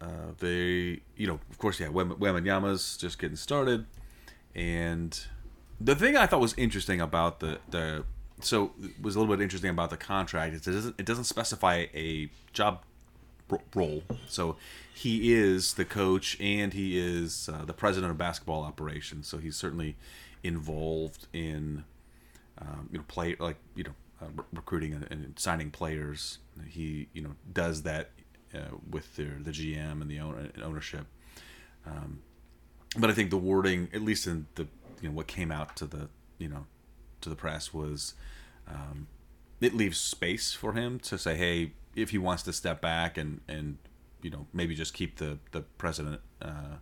uh, they, you know, of course, yeah, Wem- Wembanyama's just getting started, and the thing I thought was interesting about the the so was a little bit interesting about the contract it doesn't it doesn't specify a job role. So he is the coach and he is uh, the president of basketball operations. So he's certainly involved in um, you know play like you know uh, re- recruiting and, and signing players. He you know does that uh, with the the GM and the owner, ownership. Um, but I think the wording, at least in the you know what came out to the you know to the press, was um, it leaves space for him to say, hey, if he wants to step back and and you know maybe just keep the the president uh,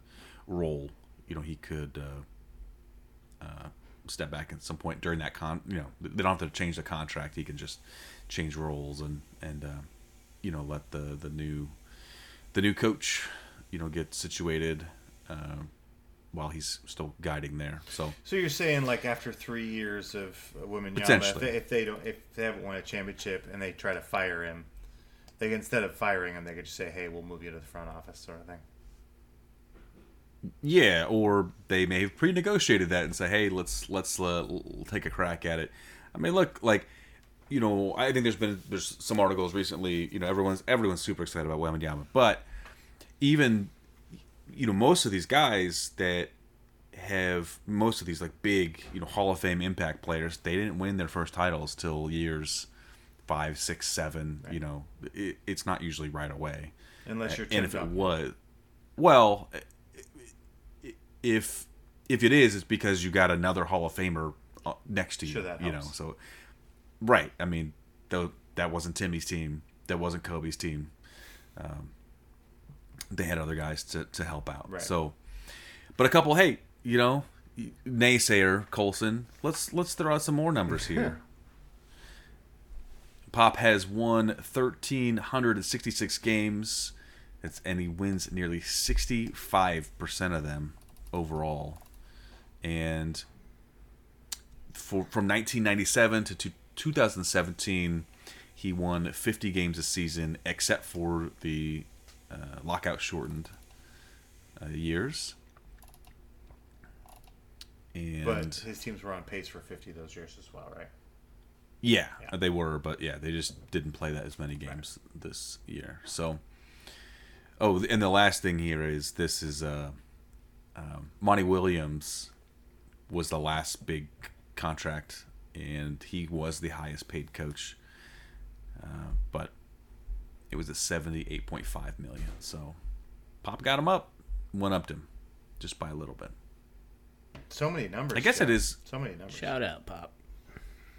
role, you know he could. Uh, uh, step back at some point during that con you know they don't have to change the contract he can just change roles and and uh, you know let the the new the new coach you know get situated uh, while he's still guiding there so So you're saying like after three years of Wembanyama, if they, if they don't if they haven't won a championship and they try to fire him, they instead of firing him, they could just say, "Hey, we'll move you to the front office," sort of thing. Yeah, or they may have pre-negotiated that and say, "Hey, let's let's uh, take a crack at it." I mean, look, like you know, I think there's been there's some articles recently. You know, everyone's everyone's super excited about Wembanyama, but even you know most of these guys that have most of these like big you know Hall of Fame impact players, they didn't win their first titles till years five, six, seven. You know, it, it's not usually right away Unless you're and if it was well if if it is it's because you got another hall of famer uh, next to you Sure, that you know so right i mean though that wasn't timmy's team that wasn't kobe's team um, they had other guys to, to help out Right. so but a couple hey you know naysayer colson let's let's throw out some more numbers here Pop has won 1,366 games, it's, and he wins nearly 65% of them overall. And for from 1997 to, to 2017, he won 50 games a season, except for the uh, lockout shortened uh, years. And But his teams were on pace for 50 those years as well, right? Yeah, Yeah. they were, but yeah, they just didn't play that as many games this year. So, oh, and the last thing here is this is uh, um, Monty Williams was the last big contract, and he was the highest paid coach, uh, but it was at seventy eight point five million. So, Pop got him up, one upped him, just by a little bit. So many numbers. I guess it Jeff. is- So many numbers. Shout out, Pop.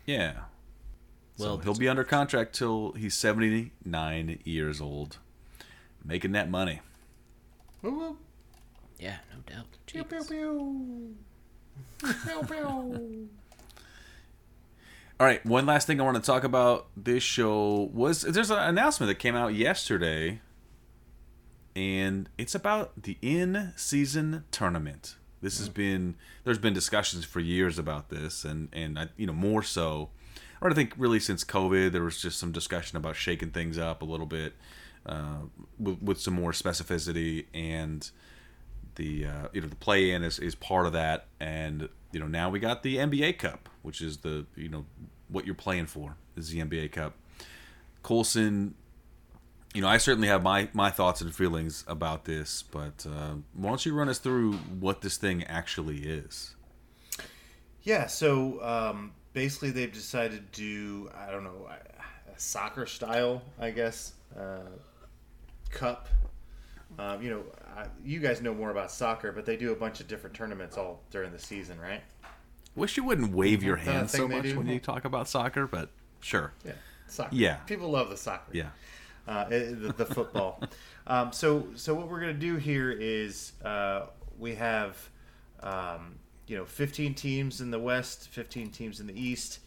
Yeah. Well, so he'll be under contract till he's 79 years old, making that money. Woo woo. yeah, no doubt. Pew, pew, pew. Pew, pew. All right, one last thing I want to talk about this show was there's an announcement that came out yesterday, and it's about the in-season tournament. This has mm. been there's been discussions for years about this, and and I, you know more so, or I think really since COVID, there was just some discussion about shaking things up a little bit uh, with, with some more specificity and the uh, you know the play in is, is part of that. And you know now we got the NBA Cup which is the you know what you're playing for is the NBA Cup. Colson you know I certainly have my my thoughts and feelings about this but uh, why don't you run us through what this thing actually is? Yeah, so um, basically they've decided to do, I don't know, a soccer style, I guess, uh, cup. Um, you know, I, you guys know more about soccer, but they do a bunch of different tournaments all during the season, right? wish you wouldn't wave your Is that a hands so much do? when you talk about soccer but sure Yeah, soccer. Yeah. people love the soccer. yeah uh, the, the football. um, so, so what we're gonna do here is uh, we have, um, you know, 15 teams in the West, 15 teams in the East,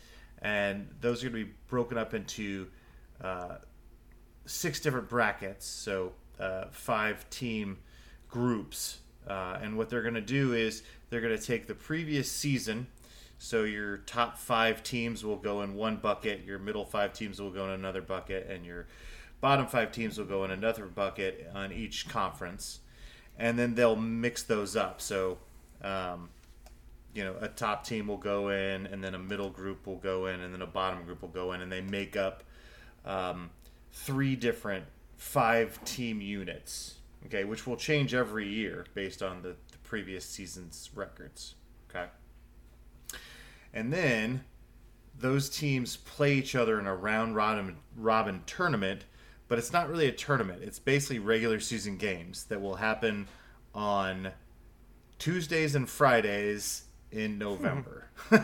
and those are gonna be broken up into uh, six different brackets. So, uh, five team groups. Uh, and what they're going to do is they're going to take the previous season. So your top five teams will go in one bucket, your middle five teams will go in another bucket, and your Bottom five teams will go in another bucket on each conference, and then they'll mix those up. So, um, you know, a top team will go in, and then a middle group will go in, and then a bottom group will go in, and they make up um, three different five team units. Okay, which will change every year based on the, the previous season's records. Okay. And then those teams play each other in a round robin, robin tournament, but it's not really a tournament. It's basically regular season games that will happen on Tuesdays and Fridays in November.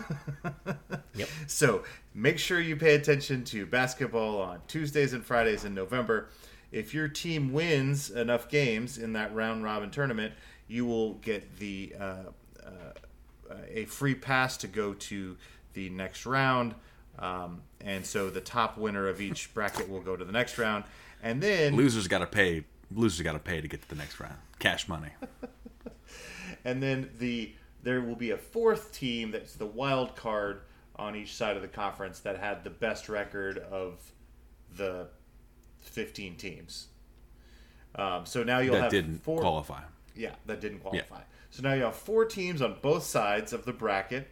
Yep. So make sure you pay attention to basketball on Tuesdays and Fridays in November. If your team wins enough games in that round robin tournament, you will get the uh, uh, a free pass to go to the next round. Um, and so the top winner of each bracket will go to the next round. And then Losers got to pay. Losers got to pay to get to the next round. Cash money. and then the there will be a fourth team that's the wild card on each side of the conference that had the best record of the 15 teams. Um, so now you'll that have didn't four. qualify. Yeah, that didn't qualify. So now you have four teams on both sides of the bracket,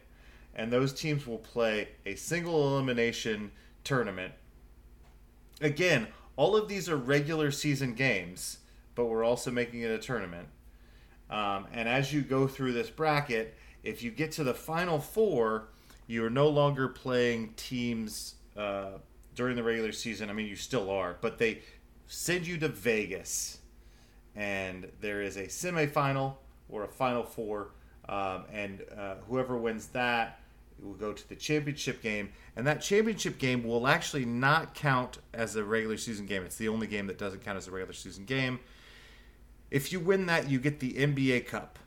and those teams will play a single elimination tournament. Again, all of these are regular season games, but we're also making it a tournament. Um, and as you go through this bracket, if you get to the final four, you are no longer playing teams uh, during the regular season. I mean, you still are, but they send you to Vegas and there is a semifinal or a final four, um, and uh, whoever wins that will go to the championship game, and that championship game will actually not count as a regular season game. It's the only game that doesn't count as a regular season game. If you win that, you get the NBA Cup.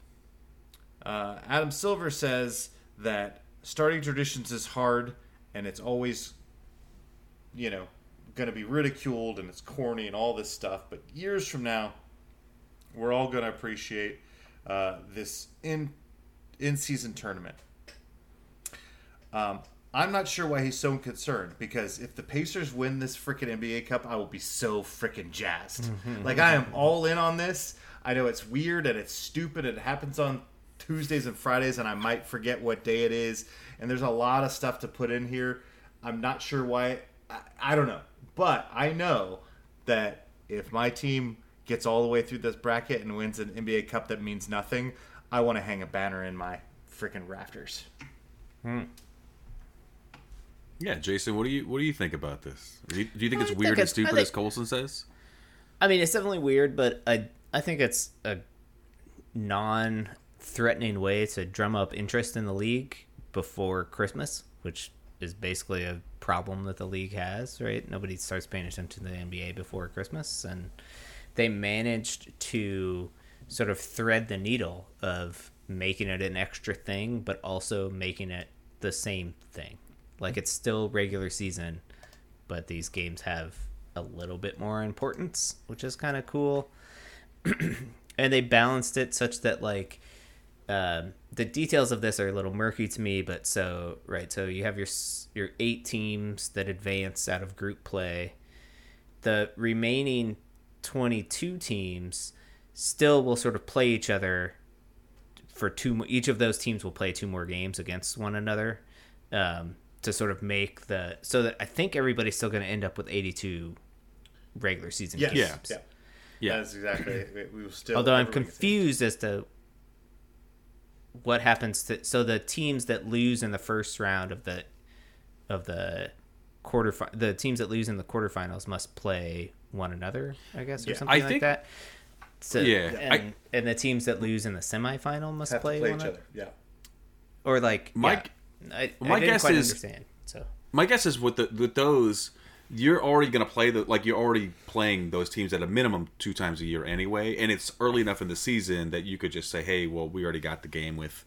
Uh, Adam Silver says that starting traditions is hard, and it's always, you know, going to be ridiculed and it's corny and all this stuff. But years from now, we're all going to appreciate uh, this in in season tournament. Um, I'm not sure why he's so concerned because if the Pacers win this freaking NBA Cup, I will be so freaking jazzed. Mm-hmm, like mm-hmm. I am all in on this. I know it's weird and it's stupid. It happens on Tuesdays and Fridays, and I might forget what day it is. And there's a lot of stuff to put in here. I'm not sure why. I, I don't know, but I know that if my team gets all the way through this bracket and wins an NBA Cup that means nothing, I want to hang a banner in my freaking rafters. Hmm. Yeah, Jason, what do you what do you think about this? Do you, do you think I it's think weird and it's- I stupid think- as Colson says? I mean, it's definitely weird, but I I think it's a non-threatening way to drum up interest in the league before Christmas, which is basically a problem that the league has. Right? Nobody starts paying attention to the NBA before Christmas, and they managed to sort of thread the needle of making it an extra thing, but also making it the same thing. Like it's still regular season, but these games have a little bit more importance, which is kind of cool. and they balanced it such that like um, the details of this are a little murky to me, but so right, so you have your your eight teams that advance out of group play. The remaining twenty two teams still will sort of play each other for two. Each of those teams will play two more games against one another um, to sort of make the so that I think everybody's still going to end up with eighty two regular season Yes. games. Yeah. Yeah. Yeah. That's exactly. We, we will still. Although I'm confused as to what happens to so the teams that lose in the first round of the of the quarter the teams that lose in the quarterfinals must play one another, I guess, or Yeah. something I like think- that. So, Yeah, I- and, and the teams that lose in the semifinal must play, play one each other. Yeah. or like Mike. yeah. I, my I didn't guess quite is- understand. So My guess is with the with those, you're already going to play the like you're already playing those teams at a minimum two times a year anyway, and it's early enough in the season that you could just say, hey, well, we already got the game with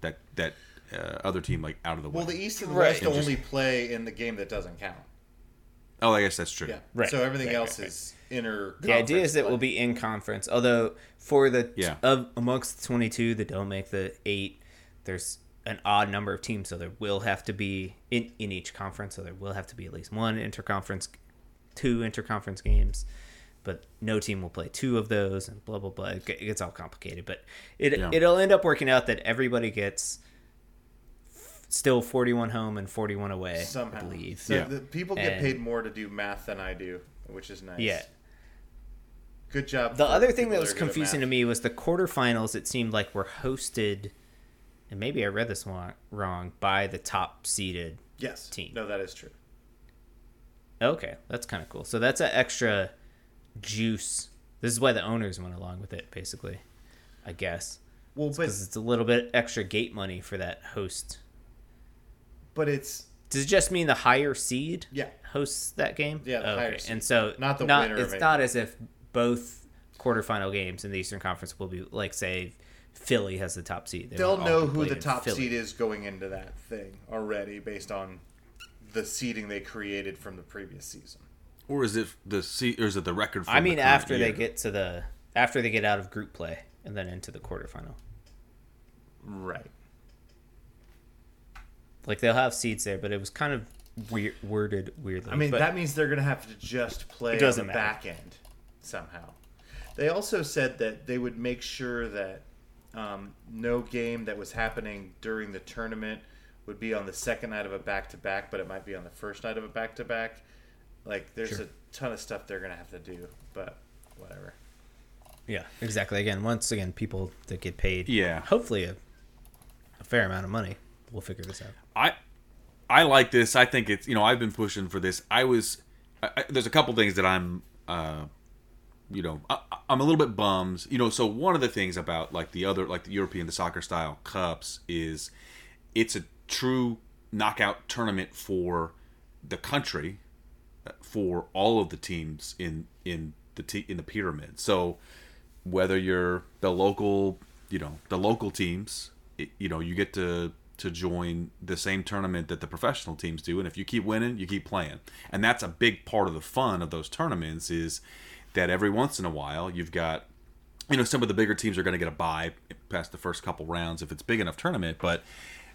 that that uh, other team like out of the way. Well, the East and the Right. West And just- only play in the game that doesn't count. oh, I guess that's true. Yeah. Right. So everything Right, else right, right. is inner. the idea is that conference will be in conference. Although for the Yeah. of amongst the 22 that don't make the eight, there's an odd number of teams, so there will have to be in in each conference. So there will have to be at least one interconference two interconference games, but no team will play two of those, and blah blah blah. It gets all complicated, but it Yeah. it'll end up working out that everybody gets f- still 41 home and 41 away. Somehow. I believe. So Yeah. the people get And- paid more to do math than I do, which is nice. Yeah. Good job. The other thing that was are good at confusing to me was the quarterfinals. It seemed like were hosted, and maybe I read this one wrong by the top seeded. Yes. team. No, that is true. Okay, that's kind of cool. So that's an extra juice. This is why the owners went along with it, basically. I guess Well, but because it's a little bit extra gate money for that host. but it's Does it just mean the higher seed yeah. hosts that game? Yeah, the okay. higher seed. And so Not the not, winner It's it. not as if both quarterfinal games in the Eastern Conference will be like say Philly has the top seed. They They'll know who the top Philly. seed is going into that thing already based on the seeding they created from the previous season. Or is it the se- or is it the record? From I mean, current after they get to the after they get out of group play and then into the quarterfinal. Right. Like they'll have seeds there, but it was kind of weird, worded weirdly. I mean, but that means they're going to have to just play It on doesn't the matter. back end somehow. They also said that they would make sure that um, no game that was happening during the tournament would be on the second night of a back to back, but it might be on the first night of a back to back. Like, there's Sure. a ton of stuff they're going to have to do, but whatever. yeah, exactly. Again, once again, people that get paid, Yeah. hopefully a, a fair amount of money, We'll figure this out. I I like this. I think it's you know I've been pushing for this. I was I, I, there's a couple things that I'm uh you know I, I'm a little bit bummed. You know, so one of the things about like the other like the European the soccer style cups is it's a true knockout tournament for the country uh, for all of the teams in in the t- in the pyramid. So whether you're the local, you know, the local teams, it, you know, you get to to join the same tournament that the professional teams do, and if you keep winning, you keep playing, and that's a big part of the fun of those tournaments is that every once in a while you've got you know some of the bigger teams are going to get a bye past the first couple rounds if it's big enough tournament but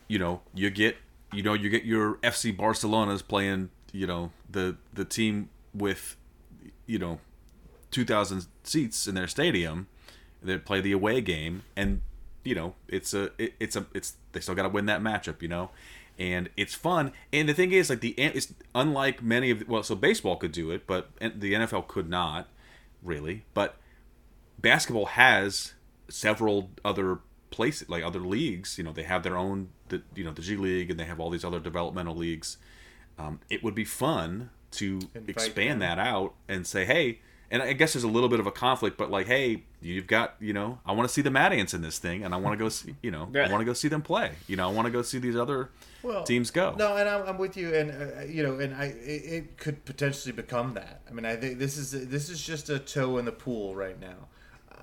you know you get you know you get your FC Barcelona's playing you know the the team with you know 2000 seats in their stadium they play the away game and you know it's a it, it's a it's they still got to win that matchup you know? And it's fun and the thing is like the it's unlike many of well so baseball could do it but the NFL could not really but basketball has several other places like other leagues you know they have their own the you know the G League and they have all these other developmental leagues um, it would be fun to Invite expand them. that out and say hey and I guess there's a little bit of a conflict but like hey you've got you know I want to see the Mad Ants in this thing and I want to go see you know I want to go see them play you know I want to go see these other well, teams go No, and I'm, I'm with you, and uh, you know, and I it, it could potentially become that. I mean, I think this is this is just a toe in the pool right now.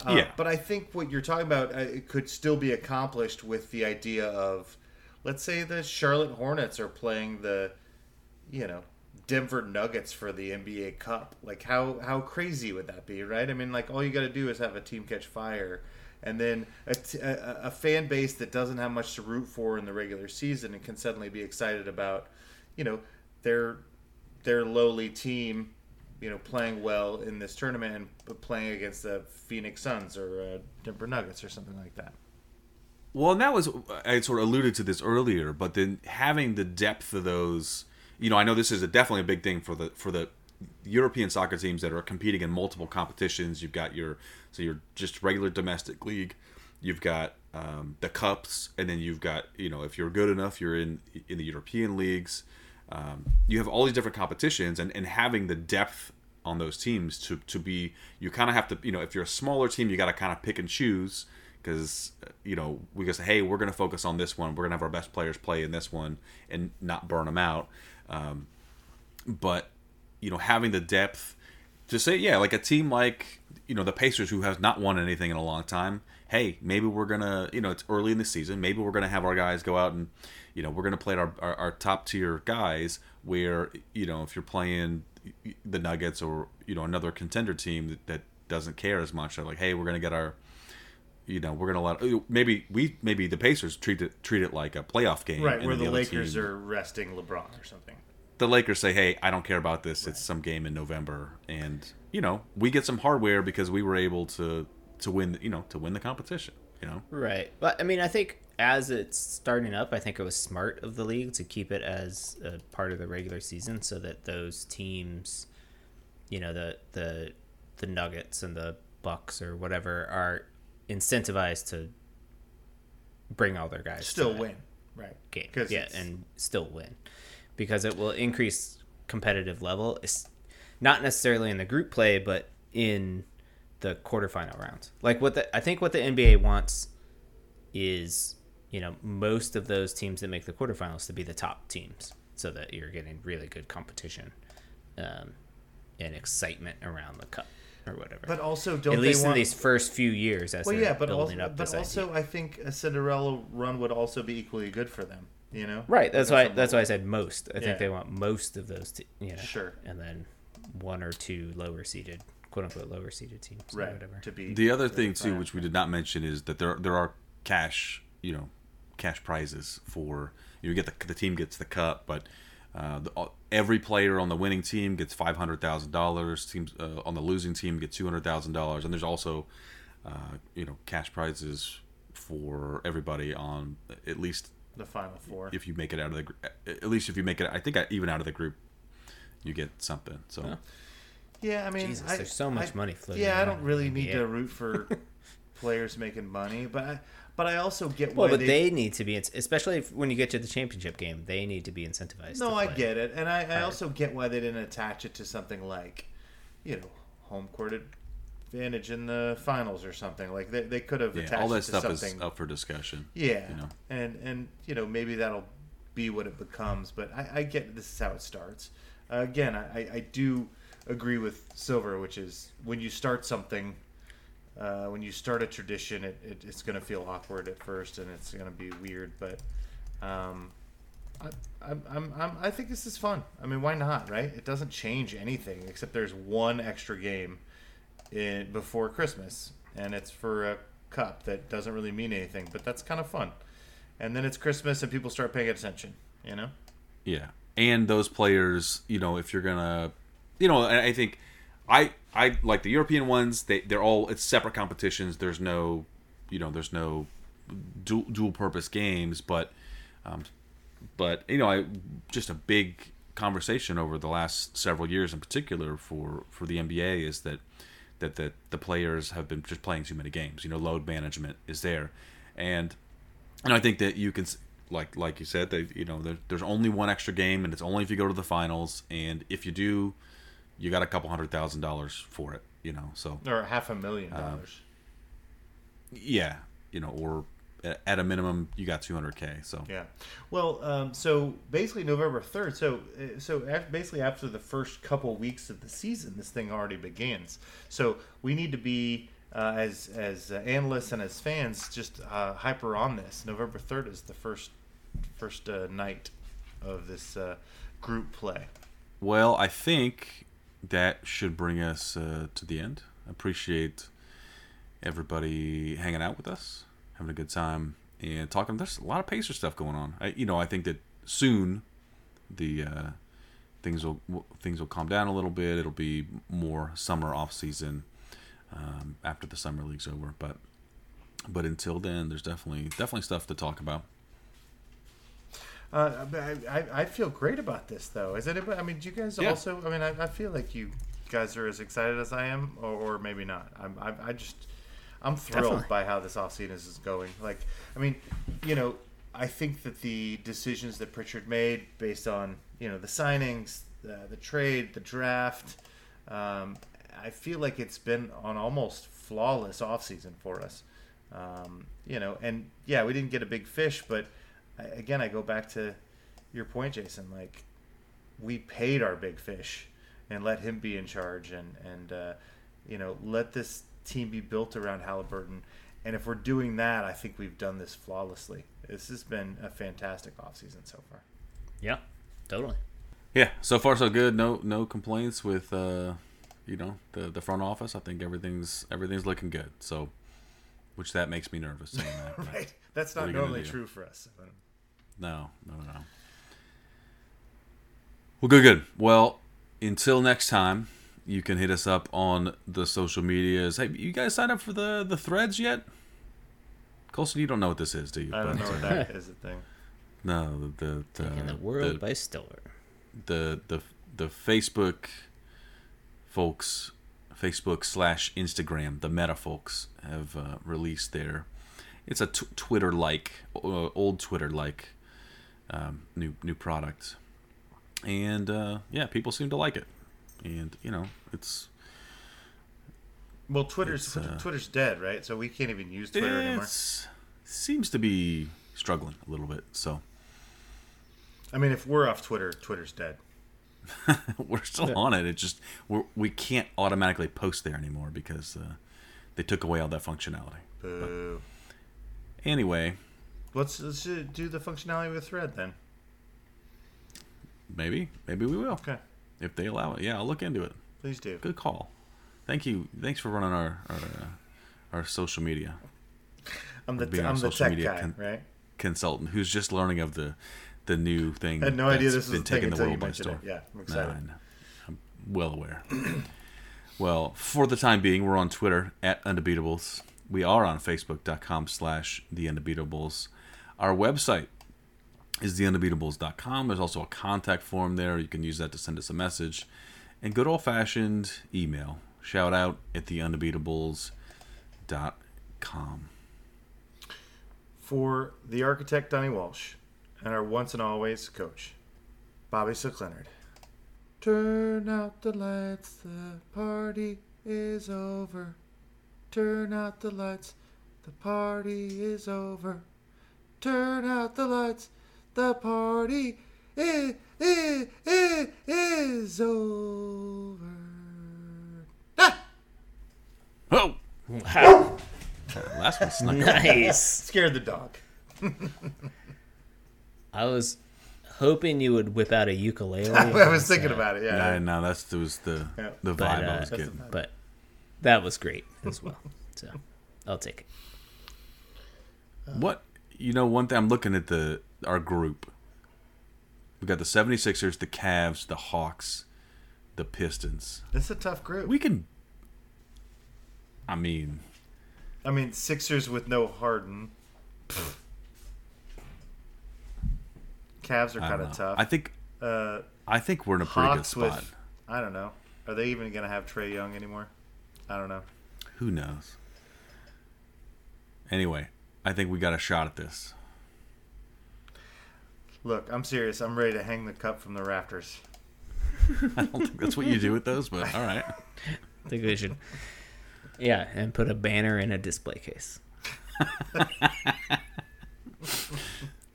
Uh, Yeah. But I think what you're talking about uh, it could still be accomplished with the idea of, let's say the Charlotte Hornets are playing the, you know, Denver Nuggets for the NBA Cup. Like how how crazy would that be, right? I mean, like all you got to do is have a team catch fire, and then a, t- a, a fan base that doesn't have much to root for in the regular season and can suddenly be excited about, you know, their their lowly team, you know, playing well in this tournament and playing against the Phoenix Suns or uh, Denver Nuggets or something like that. Well, and that was I sort of alluded to this earlier, but then having the depth of those, you know, I know this is a, definitely a big thing for the for the European soccer teams that are competing in multiple competitions. You've got your so your just regular domestic league, you've got um, the cups, and then you've got you know if you're good enough, you're in in the European leagues. Um, you have all these different competitions, and and having the depth on those teams to to be you kind of have to you know if you're a smaller team, you got to kind of pick and choose because you know we just say, hey, we're going to focus on this one. We're going to have our best players play in this one and not burn them out. Um, but you know, having the depth to say, yeah, like a team like you know the Pacers who has not won anything in a long time. Hey, maybe we're gonna you know it's early in the season. Maybe we're gonna have our guys go out and you know we're gonna play our our, our top tier guys. Where you know if you're playing the Nuggets or you know another contender team that, that doesn't care as much, they're like, hey, we're gonna get our you know we're gonna let uh, maybe we maybe the Pacers treat it treat it like a playoff game Right, and where then the Lakers team- are resting LeBron or something. the Lakers say, "Hey, I don't care about this. It's some game in November," and you know, we get some hardware because we were able to to win. You know, to win the competition. You know, Right. But I mean, I think as it's starting up, I think it was smart of the league to keep it as a part of the regular season so that those teams, you know, the the the Nuggets and the Bucks or whatever are incentivized to bring all their guys Still win, right? game. Yeah, it's- and still win because it will increase competitive level. It's not necessarily in the group play, but in the quarterfinal rounds. Like what the I think what the NBA wants is you know most of those teams that make the quarterfinals to be the top teams, so that you're getting really good competition um, and excitement around the cup or whatever. But also, don't at they least in want? these first few years, as well, yeah, but building also, up but this also, idea. I think a Cinderella run would also be equally good for them. You know, Right. That's Like why. That's why I said most. I Yeah. think they want most of those. Te- you know. Sure. And then one or two lower seeded, quote unquote, lower seeded teams. Or right whatever. to be the other thing too, which we did not mention, is that there there are cash. You know, cash prizes for you get the the team gets the cup, but. Uh, the, every player on the winning team gets five hundred thousand dollars. Teams uh, on the losing team get two hundred thousand dollars, and there's also, uh, you know, cash prizes for everybody on at least the final four. if you make it out of the gr- at least if you make it i think even out of the group you get something so Yeah, I mean, Jesus, I, there's so much I- money floating Yeah, I don't really need NBA. to root for players making money, but I, but I also get Well, but they, need to be, especially if, when you get to the championship game, they need to be incentivized. No, to I get it, and I, I also get why they didn't attach it to something like, you know, home court advantage in the finals or something. Like they, they could have yeah attached all it that to stuff something. is up for discussion Yeah, you know. and and you know maybe that'll be what it becomes. But I, I get this is how it starts. Uh, again, I, I- I do agree with Silver, which is when you start something, uh, when you start a tradition, it, it, it's going to feel awkward at first and it's going to be weird. But um, I, I'm, I'm, I'm, I think this is fun. I mean, why not? Right? It doesn't change anything except there's one extra game in before Christmas, and it's for a cup that doesn't really mean anything, but that's kind of fun. And then it's Christmas, and people start paying attention. You know? yeah and those players you know if you're gonna you know I think i i like the european ones. They they're all it's separate competitions. There's no you know there's no dual, dual purpose games but um but you know i just a big conversation over the last several years in particular for for the nba is that that the, the players have been just playing too many games. You know load management is there. And and I think that you can, like like you said, that you know there, there's only one extra game, and it's only if you go to the finals. And if you do, you got a couple hundred thousand dollars for it. You know, so Or half a million dollars. yeah, you know, or at a minimum, you got 200k. So Yeah. Well, um, so basically November third. So uh, so basically after the first couple weeks of the season, this thing already begins. So we need to be uh, as as uh, analysts and as fans just uh, hyper on this. November third is the first first uh, night of this uh, group play. Well, I think that should bring us uh, to the end. Appreciate everybody hanging out with us, having a good time, and talking. There's a lot of Pacer stuff going on. I, you know, I think that soon the uh, things will things will calm down a little bit. It'll be more summer off season um, after the summer league's over. But but until then, there's definitely definitely stuff to talk about. Uh, I, I, I feel great about this though. Is it? I mean, do you guys Yeah. also? I mean, I, I feel like you guys are as excited as I am, or, or maybe not. I'm, I, I just, I'm thrilled Definitely. by how this offseason is going. Like, I mean, you know, I think that the decisions that Pritchard made based on you know the signings, the, the trade, the draft, um, I feel like it's been an almost flawless offseason for us. Um, you know, and yeah, we didn't get a big fish, but I, again, I go back to your point, Jason. Like, we paid our big fish and let him be in charge, and and uh, you know, let this team be built around Halliburton. And if we're doing that, I think we've done this flawlessly. This has been a fantastic offseason so far. Yeah, totally. Yeah, so far so good. No no complaints with uh, you know the the front office. I think everything's everything's looking good. So, which that makes me nervous saying that. Right? That's not normally true for us. No, no, no, no. Well, good, good. Well, until next time, you can hit us up on the social medias. Hey, you guys signed up for the the threads yet? Colson, you don't know what this is, do you? I don't know what that is a thing. No, the the in the the, world the, by storm. the the the Facebook folks, Facebook slash Instagram, the Meta folks have uh, released their. It's a t- Twitter like, uh, old Twitter like, um, new new product, and uh, yeah, people seem to like it, and you know it's Well, Twitter's It's, uh, Twitter's dead, right? So we can't even use Twitter anymore. seems to be struggling a little bit. So I mean, if we're off Twitter, Twitter's dead. we're still on it. It just we're, we can't automatically post there anymore because uh, they took away all that functionality. Boo. Anyway, Let's, let's do the functionality with Thread then. maybe maybe we will Okay, if they allow it. Yeah, I'll look into it. please do. Good call. Thank you. Thanks for running our our, uh, our social media I'm the I'm the social tech media guy, con- right? consultant who's just learning of the the new thing. I had no idea this was a thing until you mentioned it. Yeah, I'm excited. I'm well aware. well, for the time being, we're on Twitter at Undebeatables. We are on Facebook.com slash The Undebeatables. Our website is theundebeatables.com. There's also a contact form there. You can use that to send us a message. And good old-fashioned email. Shout out at theundebeatables.com. For the architect Donnie Walsh and our once and always coach, Bobby Leonard. Turn out the lights, the party is over. Turn out the lights, the party is over. Turn out the lights, the party is, is, is, is over. Ah! Oh! Wow. Last one snuck nice. Scared the dog. I was hoping you would whip out a ukulele. I was thinking about it, yeah. I know that's that was the Yeah. the but, vibe I uh, was getting. but that was great as well. So I'll take it. What you know, one thing I'm looking at the our group. We got the 76ers, the Cavs, the Hawks, the Pistons. It's a tough group. We can I mean, I mean, Sixers with no Harden. Cavs are kind of tough. I think uh, I think we're in a pretty good spot. with, I don't know. Are they even going to have Trae Young anymore? I don't know. Who knows? Anyway, I think we got a shot at this. Look, I'm serious. I'm ready to hang the cup from the rafters. I don't think that's what you do with those, but all right. I think we should. Yeah, and put a banner in a display case.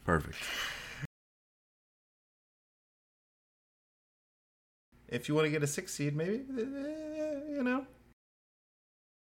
Perfect. If you want to get a six seed, maybe, you you